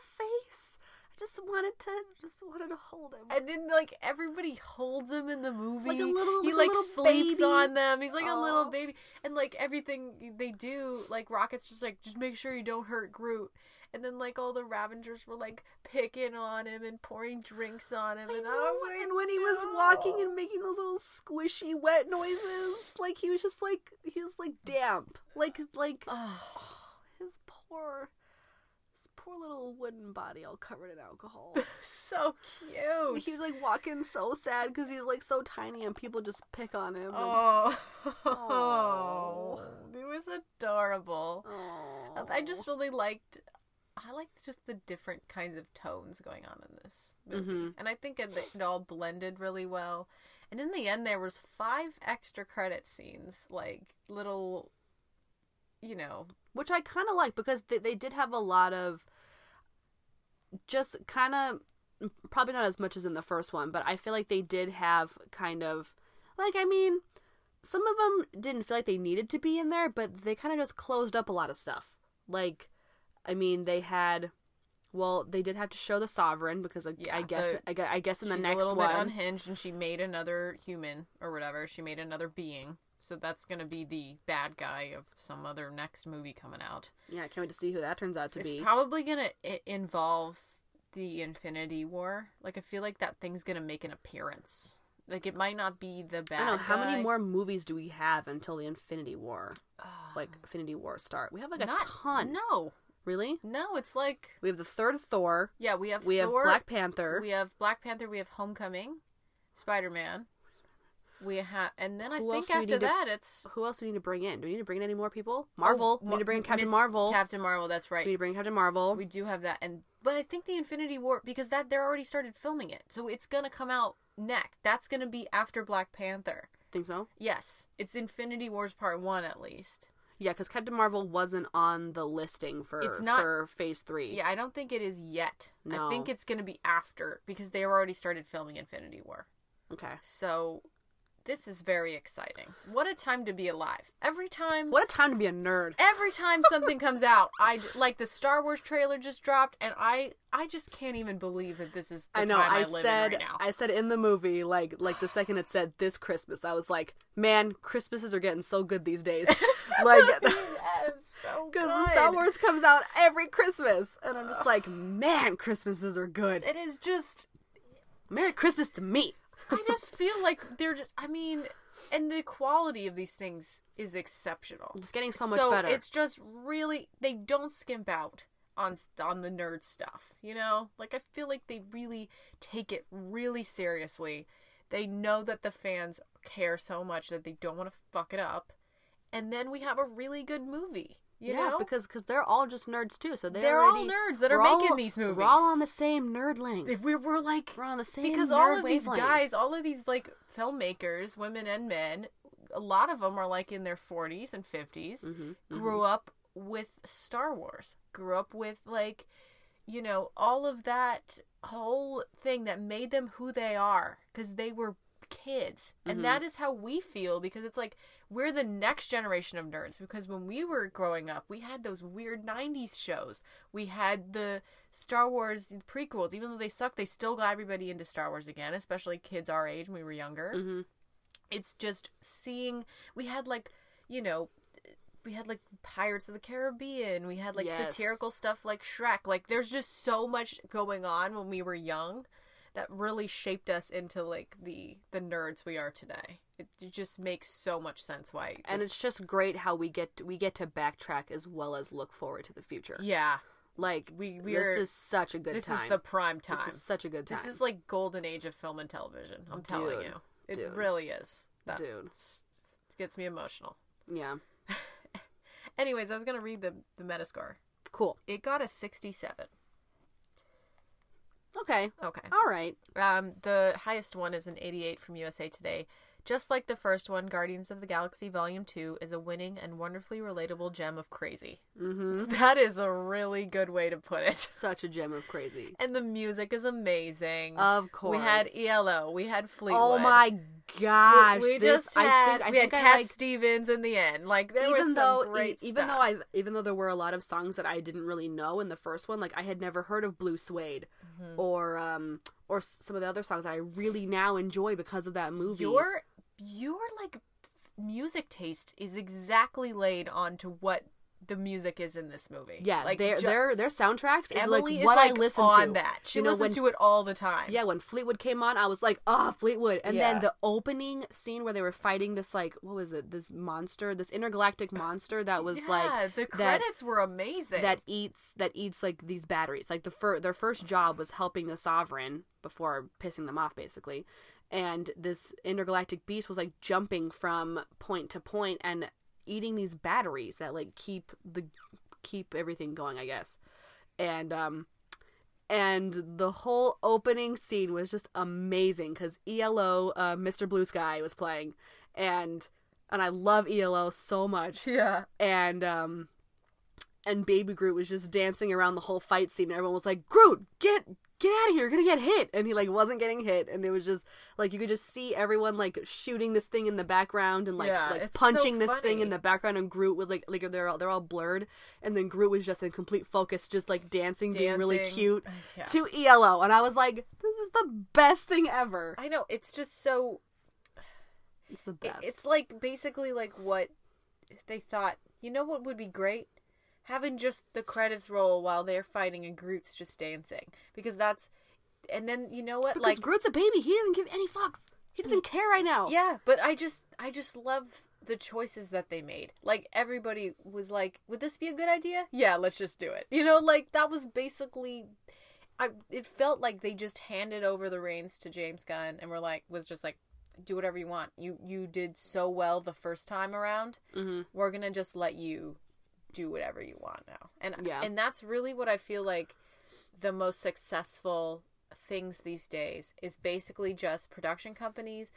S2: I just wanted to just wanted to hold him.
S1: And then like everybody holds him in the movie.
S2: Like a little-
S1: he
S2: like a
S1: like
S2: little
S1: sleeps
S2: baby.
S1: on them. He's like a little baby. And like everything they do, like Rocket's just like just make sure you don't hurt Groot. And then like all the Ravagers were like picking on him and pouring drinks on him,
S2: I
S1: and I, was like,
S2: and when he was
S1: "No."
S2: walking and making those little squishy wet noises, like he was just like he was like damp, like like
S1: Ugh.
S2: Oh, his poor, poor little wooden body all covered in alcohol.
S1: so cute.
S2: he was like walking so sad because he's like so tiny and people just pick on him. and-
S1: Oh,
S2: Aw.
S1: it was adorable.
S2: Aw.
S1: I just really liked. I liked just the different kinds of tones going on in this movie,
S2: Mhm.
S1: and I think it, it all blended really well. And in the end, there was five extra credit scenes, like little, you know,
S2: which I kind of like because they, they did have a lot of just kind of probably not as much as in the first one, but I feel like they did have kind of like I mean, some of them didn't feel like they needed to be in there, but they kind of just closed up a lot of stuff. Like, I mean, they had. Well, they did have to show the sovereign because I,
S1: Yeah,
S2: I guess
S1: the-
S2: I, I guess in the
S1: she's
S2: next
S1: a little
S2: one
S1: bit unhinged, and she made another human or whatever. She made another being, so that's gonna be the bad guy of some other next movie coming out.
S2: yeah, I can't wait to see who that turns out to
S1: it's
S2: be.
S1: It's probably gonna involve the Infinity War. Like I feel like that thing's gonna make an appearance. Like it might not be the bad.
S2: I know how many more movies do we have until the Infinity War, like Infinity War start. We have like a
S1: Not
S2: ton.
S1: No,
S2: Really?
S1: no. It's like
S2: We have the third Thor.
S1: yeah, we have
S2: We have Black Panther.
S1: We have Black Panther. We have Homecoming, Spider Man. We have, and then I
S2: Who
S1: think after
S2: to-
S1: that it's
S2: Who else do we need to bring in? Do we need to bring in any more people? Oh, Marvel.
S1: Oh,
S2: we need to bring in Captain
S1: Miss-
S2: Marvel.
S1: Captain Marvel. That's right.
S2: we need to bring Captain Marvel.
S1: We do have that, and but I think the Infinity War because that they're already started filming it, so it's gonna come out next. That's gonna be after Black Panther.
S2: Think so?
S1: Yes, it's Infinity Wars Part One at least.
S2: Yeah, because Captain Marvel wasn't on the listing for
S1: It's not-
S2: for Phase Three.
S1: Yeah, I don't think it is yet.
S2: No.
S1: I think it's gonna be after because they already started filming Infinity War.
S2: Okay.
S1: So this is very exciting. What a time to be alive. Every time
S2: What a time to be a nerd.
S1: every time something comes out, I like the Star Wars trailer just dropped and I I just can't even believe that this is the
S2: I know.
S1: time I,
S2: I,
S1: live
S2: said
S1: in right now.
S2: I said in the movie, like like the second it said this Christmas, I was like, man, Christmases are getting so good these days. like
S1: yes, so
S2: because. Star Wars comes out every Christmas, and I'm just like, man, Christmases are good.
S1: It is just
S2: Merry Christmas to me.
S1: I just feel like they're just I mean and the quality of these things is exceptional.
S2: It's getting so much better.
S1: It's just really they don't skimp out on on the nerd stuff, you know? Like I feel like they really take it really seriously. They know that the fans care so much that they don't want to fuck it up. And then we have a really good movie, you
S2: yeah,
S1: know?
S2: because because they're all just nerds too. So they're,
S1: They're all nerds that are
S2: we're all-
S1: making these movies.
S2: We're all on the same nerd length.
S1: if we were like
S2: We're on the same
S1: because all of these guys, all of these like filmmakers, women and men, a lot of them are like in their 40s and 50s,
S2: Mm-hmm,
S1: grew up with Star Wars, grew up with like, you know, all of that whole thing that made them who they are because they were kids.
S2: Mm-hmm.
S1: And that is how we feel because it's like we're the next generation of nerds because when we were growing up, we had those weird 90s shows. We had the Star Wars prequels. Even though they suck, they still got everybody into Star Wars again, especially kids our age when we were younger.
S2: Mm-hmm.
S1: It's just seeing we had like, you know, we had like Pirates of the Caribbean. We had like
S2: Yes.
S1: satirical stuff like Shrek. Like there's just so much going on when we were young that really shaped us into like the the nerds we are today. It, just makes so much sense why.
S2: and it's just great how we get to, we get to backtrack as well as look forward to the future.
S1: yeah.
S2: Like
S1: We- we're-
S2: is such a good time.
S1: This
S2: time.
S1: is the prime time.
S2: This is such a good time.
S1: This is like golden age of film and television. I'm telling you, it
S2: Dude.
S1: really is. That
S2: Dude.
S1: gets me emotional.
S2: yeah,
S1: Anyways, I was gonna read the the Metascore.
S2: cool.
S1: It got a 67.
S2: Okay,
S1: Okay.
S2: all right.
S1: Um, the highest one is an 88 from USA Today. Just like the first one, Guardians of the Galaxy Volume 2 is a winning and wonderfully relatable gem of crazy.
S2: Mm-hmm.
S1: That is a really good way to put it.
S2: Such a gem of crazy.
S1: And the music is amazing.
S2: Of course.
S1: We had ELO, we had Fleetwood.
S2: Oh my gosh!
S1: We, we
S2: this,
S1: just
S2: I
S1: had
S2: think, I
S1: we had
S2: I
S1: Cat
S2: like-
S1: Stevens in the end. Like there was
S2: even
S1: some
S2: though
S1: great
S2: e- even though I even though there were a lot of songs that I didn't really know in the first one, like I had never heard of Blue Suede
S1: Mm-hmm.
S2: or um or some of the other songs that I really now enjoy because of that movie.
S1: your your like music taste is exactly laid onto what the music is in this movie.
S2: yeah,
S1: like
S2: their
S1: ju-
S2: their their soundtracks is
S1: Emily
S2: like
S1: is like
S2: I listen
S1: on
S2: to.
S1: that. She
S2: you know,
S1: listens
S2: when
S1: to it all the time.
S2: Yeah, when Fleetwood came on, I was like, ah, Fleetwood. And
S1: Yeah.
S2: then the opening scene where they were fighting this like what was it? This monster, this intergalactic monster that was
S1: yeah,
S2: like
S1: the
S2: that
S1: credits were amazing.
S2: that eats that eats like these batteries. Like the fir- their first job was helping the sovereign before pissing them off, basically. And this intergalactic beast was like jumping from point to point and eating these batteries that like keep the keep everything going, I guess. And um and the whole opening scene was just amazing because ELO, uh, Mr. Blue Sky, was playing, and and I love ELO so much
S1: yeah.
S2: and um and baby groot was just dancing around the whole fight scene and everyone was like groot get get out of here you're gonna get hit. And he like wasn't getting hit. And it was just like you could just see everyone like shooting this thing in the background and like
S1: Yeah,
S2: like punching
S1: so
S2: this thing in the background. And groot was like like they're all they're all blurred. And then groot was just in complete focus just like dancing, being really cute
S1: Yeah.
S2: to elo and i was like this is the best thing ever.
S1: I know it's just so
S2: it's the
S1: it-
S2: best.
S1: it's like basically like what they thought you know what would be great having just the credits roll while they're fighting and groot's just dancing. Because that's and then you know what
S2: because
S1: like
S2: groot's a baby. He doesn't give any fucks. He doesn't care right now.
S1: Yeah but i just i just love the choices that they made. Like everybody was like would this be a good idea? Yeah let's just do it. You know like that was basically I it felt like they just handed over the reins to James Gunn and were like was just like do whatever you want. You you did so well the first time around.
S2: Mhm.
S1: We're going to just let you do whatever you want now. And
S2: Yeah.
S1: and that's really what I feel like the most successful things these days is basically just production companies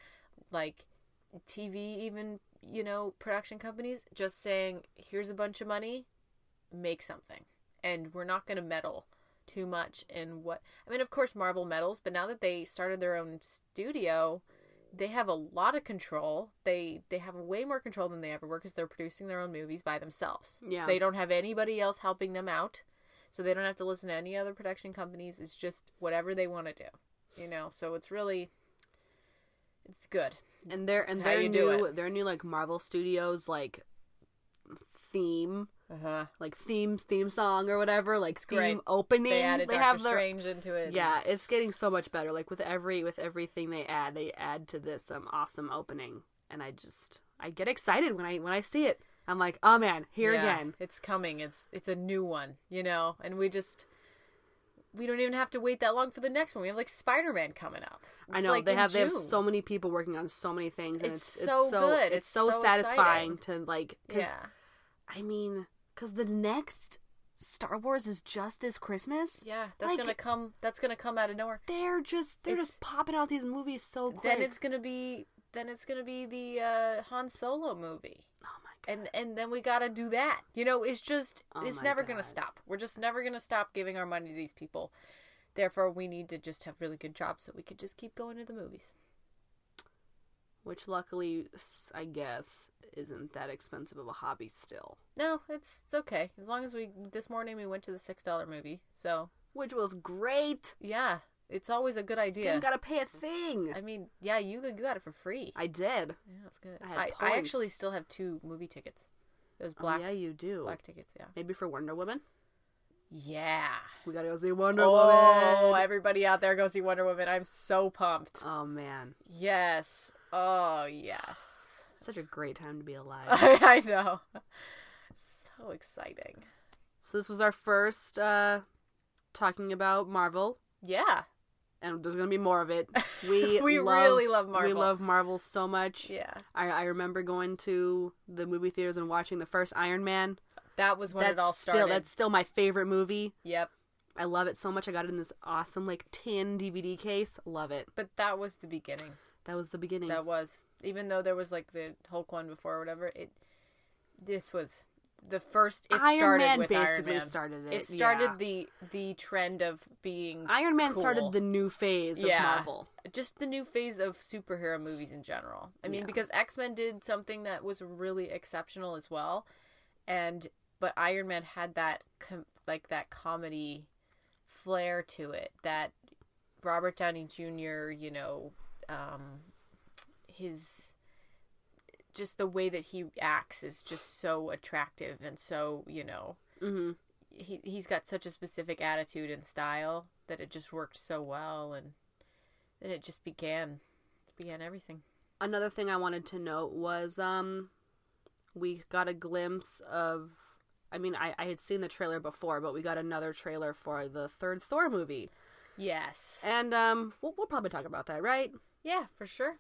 S1: like TV even, you know, production companies just saying here's a bunch of money, make something. And we're not going to meddle too much in what I mean of course Marvel meddles, but now that they started their own studio, they have a lot of control. They they have way more control than they ever were because they're producing their own movies by themselves.
S2: Yeah.
S1: They don't have anybody else helping them out, so they don't have to listen to any other production companies. It's just whatever they want to do, you know. So it's really, it's good.
S2: and their and their new their new like Marvel Studios like theme
S1: Uh huh.
S2: like themes theme song or whatever like theme
S1: great.
S2: opening
S1: They added Doctor
S2: have their
S1: Strange into it.
S2: yeah it's getting so much better like with every with everything they add they add to this um awesome opening and I just I get excited when I when I see it I'm like oh man here
S1: Yeah,
S2: again
S1: It's coming. It's it's a new one, you know, and we just we don't even have to wait that long for the next one. We have like Spider Man coming up.
S2: I know
S1: like,
S2: they have they have so many people working on so many things and
S1: It's
S2: it's,
S1: so
S2: it's so
S1: good.
S2: it's
S1: It's
S2: so,
S1: so
S2: satisfying
S1: exciting.
S2: to like cause
S1: Yeah.
S2: I mean cuz the next Star Wars is just this Christmas
S1: Yeah, that's
S2: Like,
S1: gonna come. That's gonna come out of nowhere.
S2: they're just they're
S1: It's-
S2: just popping out these movies so quick.
S1: Then it's gonna be. Then it's gonna be the uh, Han Solo movie,
S2: oh my god.
S1: and and then we gotta do that. You know, it's just
S2: Oh
S1: it's never gonna stop. We're just never gonna stop giving our money to these people. Therefore, we need to just have really good jobs so we could just keep going to the movies.
S2: Which luckily I guess isn't that expensive of a hobby still.
S1: No, it's it's okay as long as we. This morning we went to the six dollar movie, so
S2: Which was great.
S1: yeah, it's always a good idea.
S2: Didn't gotta pay a thing.
S1: I mean, yeah, you you got it for free.
S2: I did.
S1: yeah, that's good.
S2: I
S1: I, I actually still have two movie tickets. Those oh, black
S2: oh, yeah, you do.
S1: black tickets. Yeah.
S2: Maybe for Wonder Woman.
S1: Yeah.
S2: We gotta go see Wonder
S1: Oh,
S2: Woman.
S1: everybody out there go see Wonder Woman. I'm so pumped.
S2: Oh man,
S1: Yes. Oh, yes.
S2: such a great time to be alive.
S1: I know. So exciting.
S2: so this was our first uh talking about Marvel.
S1: Yeah.
S2: and there's gonna be more of it. We
S1: We
S2: love,
S1: really love Marvel.
S2: We love Marvel so much.
S1: Yeah.
S2: I, I remember going to the movie theaters and watching the first Iron Man.
S1: That was when
S2: that's
S1: it all started.
S2: still that's still my favorite movie.
S1: Yep.
S2: I love it so much. I got it in this awesome like tin DVD case. Love it.
S1: But that was the beginning.
S2: That was the beginning.
S1: That was even though there was like the Hulk one before or whatever. It this was the first. It
S2: Iron
S1: started
S2: Man
S1: with
S2: basically
S1: Iron Man.
S2: started it,
S1: It started
S2: yeah.
S1: the the trend of being
S2: Iron Man
S1: cool.
S2: started the new phase of Marvel.
S1: just the new phase of superhero movies in general. I mean,
S2: Yeah.
S1: because X Men did something that was really exceptional as well, and but Iron Man had that com- like that comedy flair to it that Robert Downey Jr. You know, um, his just the way that he acts is just so attractive and so you know
S2: hmm
S1: he he's got such a specific attitude and style that it just worked so well and then it just began began everything
S2: Another thing I wanted to note was um we got a glimpse of I mean I, I had seen the trailer before, but we got another trailer for the third Thor movie.
S1: yes
S2: And um we'll, we'll probably talk about that, right?
S1: yeah for sure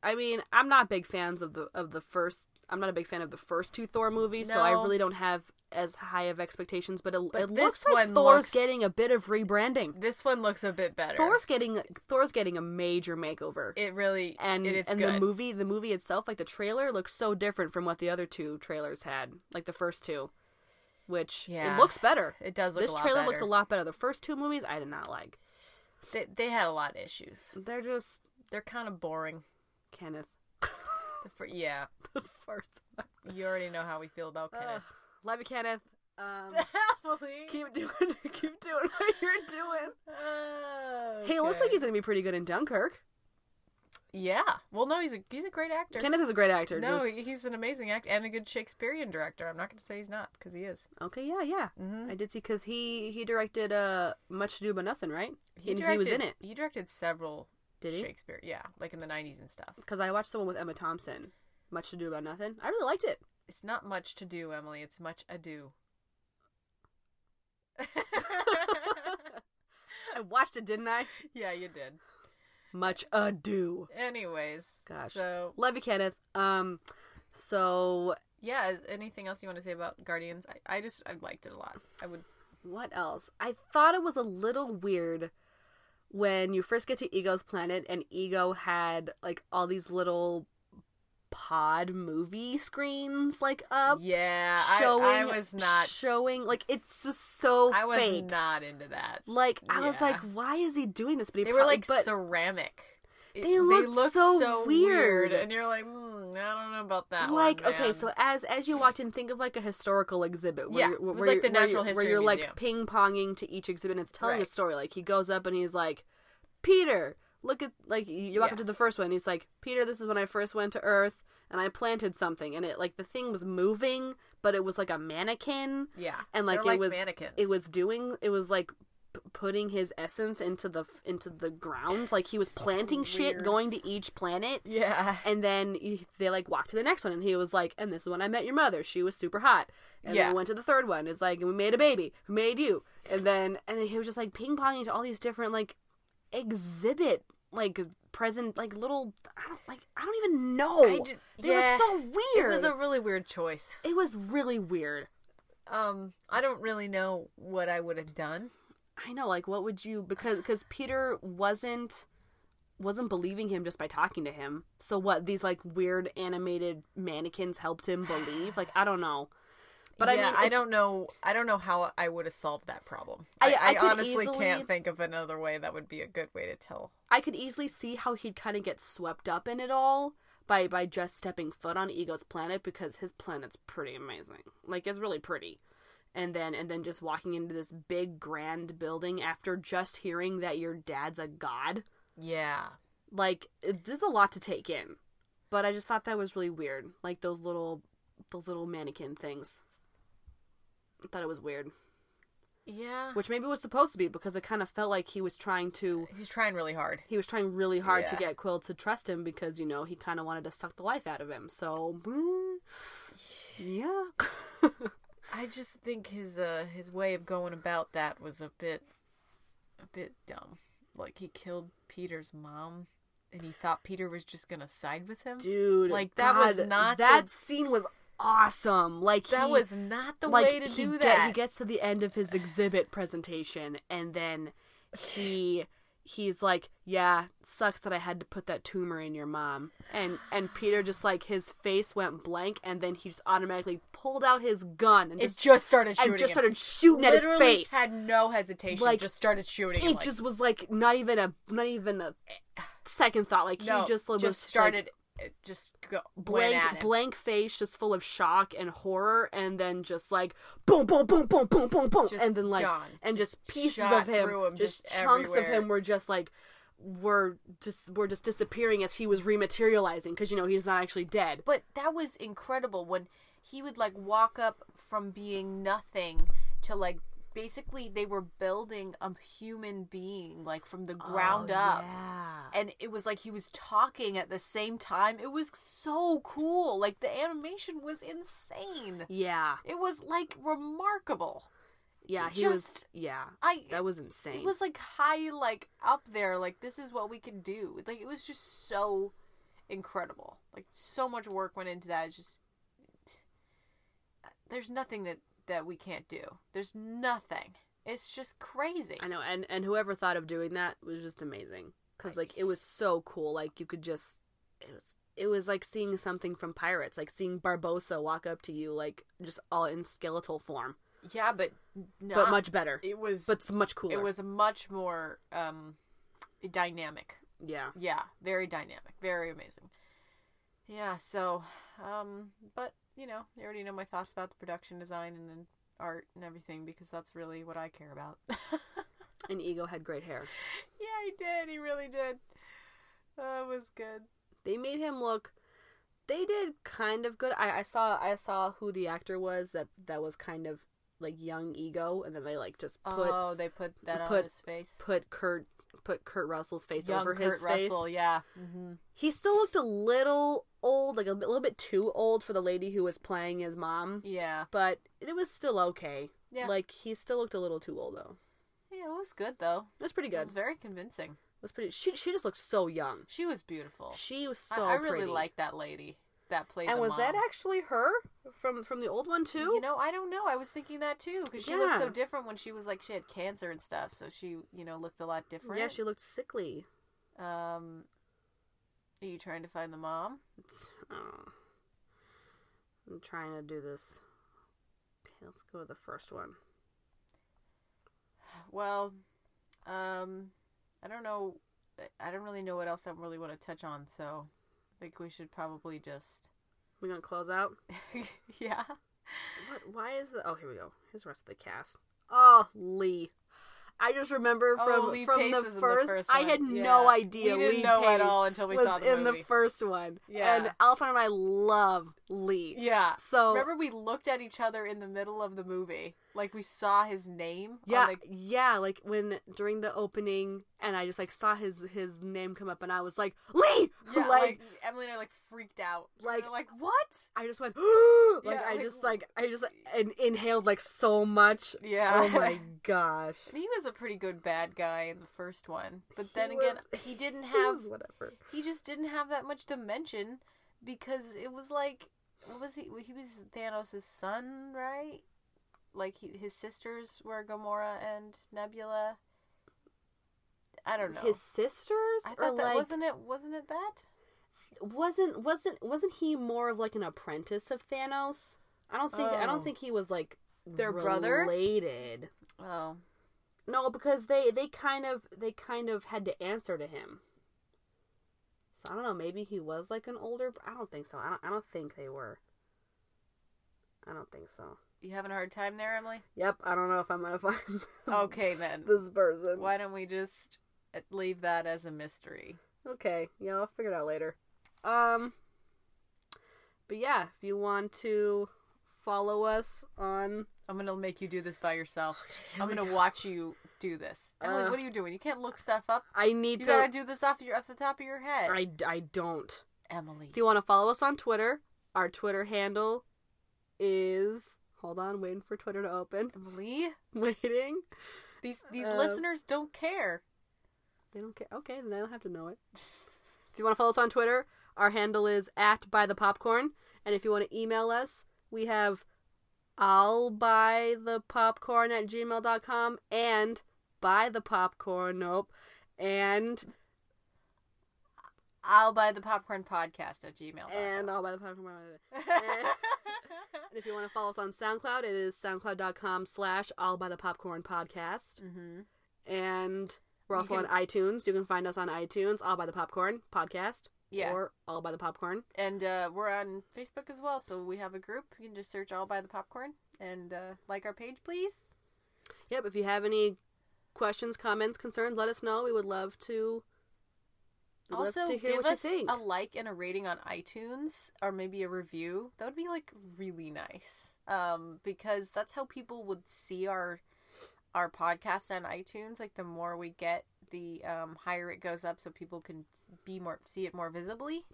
S2: I mean, I'm not big fans of the of the first. I'm not a big fan of the first two Thor movies, so I really don't have as high of expectations. But it,
S1: But
S2: it looks like Thor's
S1: looks-
S2: getting a bit of rebranding.
S1: this one looks a bit better
S2: Thor's getting Thor's getting a major makeover,
S1: it really
S2: and
S1: it, it's
S2: and
S1: good
S2: the movie the movie itself, like the trailer, looks so different from what the other two trailers had, like the first two, which
S1: Yeah.
S2: it looks better.
S1: It does look
S2: This trailer looks a lot better. The first two movies I did not like.
S1: they, they had a lot of issues
S2: They're just
S1: they're kind of boring
S2: Kenneth.
S1: the fir- yeah
S2: the first one.
S1: you already know how we feel about. Kenneth
S2: Love you, Kenneth. Um,
S1: Emily.
S2: keep doing keep doing what you're doing.
S1: Oh,
S2: Hey, it looks like he's gonna be pretty good in Dunkirk.
S1: Yeah well no he's a he's a great actor
S2: Kenneth is a great actor.
S1: No,
S2: just-
S1: he's an amazing actor and a good Shakespearean director. I'm not going to say he's not because he is.
S2: okay. Yeah, yeah.
S1: Mhm.
S2: I did see because he he directed uh Much Ado But Nothing, right?
S1: He,
S2: And
S1: directed,
S2: he was in it.
S1: He directed several
S2: Did he?
S1: Shakespeare. Yeah, like in the 90s and stuff.
S2: Because I watched the one with Emma Thompson, Much Ado About Nothing. I really liked it.
S1: It's not much to do, Emily. It's much ado.
S2: I watched it, didn't I?
S1: yeah, you did.
S2: Much ado.
S1: Anyways,
S2: Gosh.
S1: So
S2: Love you, Kenneth. Um, so
S1: yeah, is anything else you want to say about Guardians? I, I just I liked it a lot. I would.
S2: what else? I thought it was a little weird when you first get to Ego's planet and Ego had like all these little pod movie screens like up
S1: Yeah,
S2: showing
S1: I, I was not.
S2: showing like it's just so
S1: I was
S2: fake.
S1: not into that.
S2: like I was like why is he doing this? But he
S1: They
S2: pro-
S1: were like
S2: but
S1: ceramic. it-
S2: They look
S1: look
S2: so weird.
S1: and you're like, mm, I don't know about that.
S2: like
S1: one,
S2: okay so as as you walked in think of like a historical exhibit where
S1: Yeah,
S2: you're,
S1: it was
S2: where
S1: like the
S2: where
S1: Natural
S2: you're-
S1: History
S2: where you're like ping-ponging to each exhibit and it's telling a story like he goes up and he's like peter look at like you walk
S1: Yeah.
S2: up to the first one and he's like peter this is when i first went to earth and i planted something and it like the thing was moving but it was like a mannequin
S1: yeah,
S2: and like it was
S1: mannequins.
S2: it was doing it was like p- putting his essence into the into the ground like he was planting shit going to each planet
S1: yeah.
S2: and then he- they like walked to the next one, and he was like, "And this is when I met your mother. She was super hot." And then
S1: Yeah.
S2: we went to the third one. It's like, and we made a baby. Who made you? And then and then he was just like ping ponging to all these different like exhibit like present like little I don't like I don't even know.
S1: I
S2: they
S1: yeah.
S2: were so weird.
S1: It was a really weird choice.
S2: it was really weird.
S1: Um, I don't really know what I would have done.
S2: I know, like, what would you? Because because Peter wasn't wasn't believing him just by talking to him. So what? These like weird animated mannequins helped him believe. Like I don't know, but I
S1: Yeah,
S2: mean,
S1: I don't know. I don't know how I would have solved that problem.
S2: I-
S1: I,
S2: I
S1: honestly
S2: easily-
S1: can't think of another way that would be a good way to tell.
S2: I could easily see how he'd kind of get swept up in it all by by just stepping foot on Ego's planet because his planet's pretty amazing. Like it's really pretty. And then and then just walking into this big grand building after just hearing that your dad's a god.
S1: Yeah.
S2: Like there's a lot to take in. But I just thought that was really weird. Like those little those little mannequin things. I thought it was weird.
S1: Yeah.
S2: Which maybe was supposed to be because it kind of felt like he was trying to
S1: He's trying really hard.
S2: he was trying really hard to get Quill to trust him because you know he kind of wanted to suck the life out of him. So, mm, yeah,
S1: I just think his uh his way of going about that was a bit a bit dumb. Like he killed Peter's mom and he thought Peter was just going to side with him.
S2: dude,
S1: Like, that was not
S2: that
S1: the-
S2: scene was awesome. Like
S1: that
S2: he-
S1: was not the
S2: like
S1: way to do
S2: get-
S1: that.
S2: he gets to the end of his exhibit presentation and then he he's like, "Yeah, sucks that I had to put that tumor in your mom." And and Peter just like his face went blank and then he just automatically pulled out his gun and
S1: it
S2: just
S1: just started shooting.
S2: and just started shooting at his face.
S1: Had no hesitation.
S2: Like,
S1: just started shooting. him,
S2: it
S1: like,
S2: just was like not even a not even a second thought. Like
S1: no,
S2: he just was
S1: just
S2: like,
S1: started. It just go
S2: blank blank face, just full of shock and horror, and then just like boom, boom, boom, boom, boom, boom, boom, and then like
S1: gone.
S2: and just,
S1: Just
S2: pieces of him,
S1: him,
S2: just,
S1: just
S2: chunks of him were just like were just were just disappearing as he was rematerializing because you know he's not actually dead.
S1: But that was incredible when he would like walk up from being nothing to like basically they were building a human being like from the oh, ground up.
S2: Oh, Yeah.
S1: And it was like he was talking at the same time. It was so cool. Like the animation was insane.
S2: Yeah,
S1: It was like remarkable.
S2: yeah, he
S1: just-
S2: was. Yeah,
S1: I
S2: that was insane.
S1: It was like high, like up there. Like this is what we can do. Like it was just so incredible. Like so much work went into that. It's just uh, there's nothing that that we can't do. There's nothing. It's just crazy.
S2: I know, and and whoever thought of doing that was just amazing because like it was so cool. Like you could just it was it was like seeing something from Pirates, like seeing Barbossa walk up to you, like just all in skeletal form,
S1: Yeah, but not,
S2: but much better,
S1: It was.
S2: but it's much cooler.
S1: It was much more um dynamic.
S2: yeah.
S1: Yeah, very dynamic, very amazing. Yeah, so um but you know, you already know my thoughts about the production design and then art and everything because that's really what I care about.
S2: And Ego had great hair.
S1: yeah, he did. He really did. That was good.
S2: They made him look. They did kind of good. I, I saw I saw who the actor was that that was kind of like young Ego, and then they like just put
S1: oh, they put that
S2: put-
S1: on his face.
S2: put Kurt put Kurt Russell's face
S1: Young
S2: over
S1: Kurt
S2: his face.
S1: Russell, yeah. hmm
S2: He still looked a little old, like a, little bit too old for the lady who was playing his mom,
S1: Yeah.
S2: but it was still okay.
S1: Yeah.
S2: Like he still looked a little too old though.
S1: Yeah, it was good though.
S2: It was pretty
S1: It
S2: good.
S1: was very convincing.
S2: It was pretty. She she just looked so young.
S1: She was beautiful.
S2: She was so
S1: I, really
S2: pretty.
S1: liked that lady that played
S2: And was that actually her from from the old one too?
S1: You know, I don't know. I was thinking that too because she looked so different when she was like she had cancer and stuff. So she, you know, looked a lot different.
S2: yeah, she looked sickly.
S1: Um, are you trying to find the mom?
S2: It's, oh. I'm trying to do this. Okay, let's go with the first one.
S1: Well, um, I don't know I don't really know what else I really want to touch on, so I think we should probably just
S2: We're gonna close out.
S1: yeah.
S2: What? Why is the? Oh, here we go. Here's the rest of the cast. Oh, Lee. I just remember
S1: Oh,
S2: from
S1: Lee
S2: from
S1: Pace
S2: the
S1: in the
S2: first.
S1: first
S2: I had
S1: Yeah.
S2: no idea.
S1: We didn't
S2: Lee
S1: know at all until we saw the
S2: in the first one.
S1: Yeah.
S2: and Alessandra and I love Lee.
S1: Yeah.
S2: So
S1: Remember we looked at each other in the middle of the movie, like we saw his name.
S2: Yeah,
S1: like,
S2: yeah, like when during the opening, and I just like saw his his name come up, and I was like, Lee,
S1: yeah,
S2: like,
S1: like, Emily and I like freaked out.
S2: Like-
S1: like what?
S2: I just went, like
S1: Yeah,
S2: I
S1: like,
S2: just like I just in- inhaled like so much.
S1: Yeah.
S2: Oh my gosh.
S1: And he was a pretty good bad guy in the first one, but then
S2: He
S1: again,
S2: was-
S1: he didn't have
S2: was whatever.
S1: he just didn't have that much dimension because it was like what was he he was Thanos' son, right? Like he, his sisters were Gamora and Nebula. I don't know.
S2: His sisters,
S1: I thought that
S2: like
S1: wasn't it wasn't it that?
S2: wasn't wasn't wasn't he more of like an apprentice of Thanos? I don't think I
S1: Oh.
S2: don't think he was like
S1: Their brother?
S2: related.
S1: Oh.
S2: No, because they they kind of they kind of had to answer to him. So I don't know. Maybe he was like an older. I don't think so. I don't. I don't think they were. I don't think so.
S1: You having a hard time there, Emily?
S2: Yep. I don't know if I'm gonna find this,
S1: Okay then.
S2: this person.
S1: Why don't we just uh, leave that as a mystery?
S2: Okay. Yeah, I'll figure it out later. Um. But yeah, if you want to follow us on
S1: I'm gonna make you do this by yourself. I'm gonna watch you do this. Emily,
S2: Uh,
S1: what are you doing? You can't look stuff up.
S2: I need
S1: You
S2: to.
S1: gotta do this off your off the top of your head.
S2: I, I don't.
S1: Emily.
S2: If you want to follow us on Twitter, our Twitter handle is. Hold on, waiting for Twitter to open.
S1: Emily,
S2: Waiting.
S1: these these
S2: Uh,
S1: listeners don't care.
S2: They don't care. Okay, then they don't have to know it. if you want to follow us on Twitter, our handle is at buy the popcorn. And if you want to email us, we have I'll buy the popcorn at gmail.com and buy the popcorn. Nope. And
S1: I'll buy the popcorn podcast at gmail.
S2: and I'll buy the popcorn. and if you want to follow us on SoundCloud, it is soundcloud.com slash I'll buy the popcorn podcast.
S1: hmm
S2: And we're also
S1: can-
S2: on iTunes. You can find us on iTunes. I'll buy the popcorn podcast.
S1: Yeah.
S2: Or I'll buy the popcorn.
S1: And uh, we're on Facebook as well, so we have a group. You can just search "All by the Popcorn" and uh, like our page, please.
S2: Yep. If you have any questions, comments, concerns, let us know. We would love to. We'd
S1: Also, give us a like and a rating on iTunes, or maybe a review. That would be like really nice, um, because that's how people would see our our podcast on iTunes. Like the more we get, the um, higher it goes up, so people can be more see it more visibly.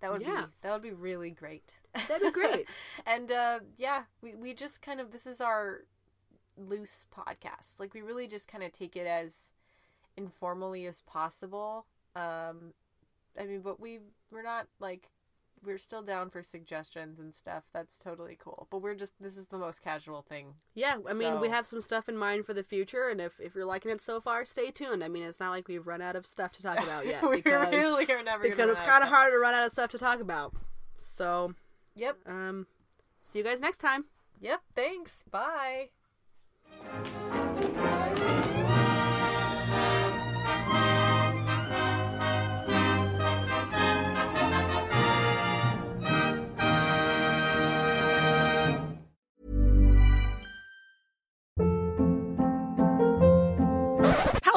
S1: That would
S2: Yeah.
S1: be that would be really great.
S2: That'd be great.
S1: and uh, yeah, we we just kind of this is our loose podcast. Like we really just kind of take it as informally as possible. Um, I mean, but we we're not like we're still down for suggestions and stuff. That's totally cool. But we're just this is the most casual thing.
S2: yeah. I mean, we have some stuff in mind for the future, and if if you're liking it so far, stay tuned. I mean, it's not like we've run out of stuff to talk about yet.
S1: we
S2: because
S1: really are never
S2: because it's kind of hard to run out of stuff to talk about. So,
S1: Yep.
S2: um, see you guys next time.
S1: Yep. Thanks. Bye.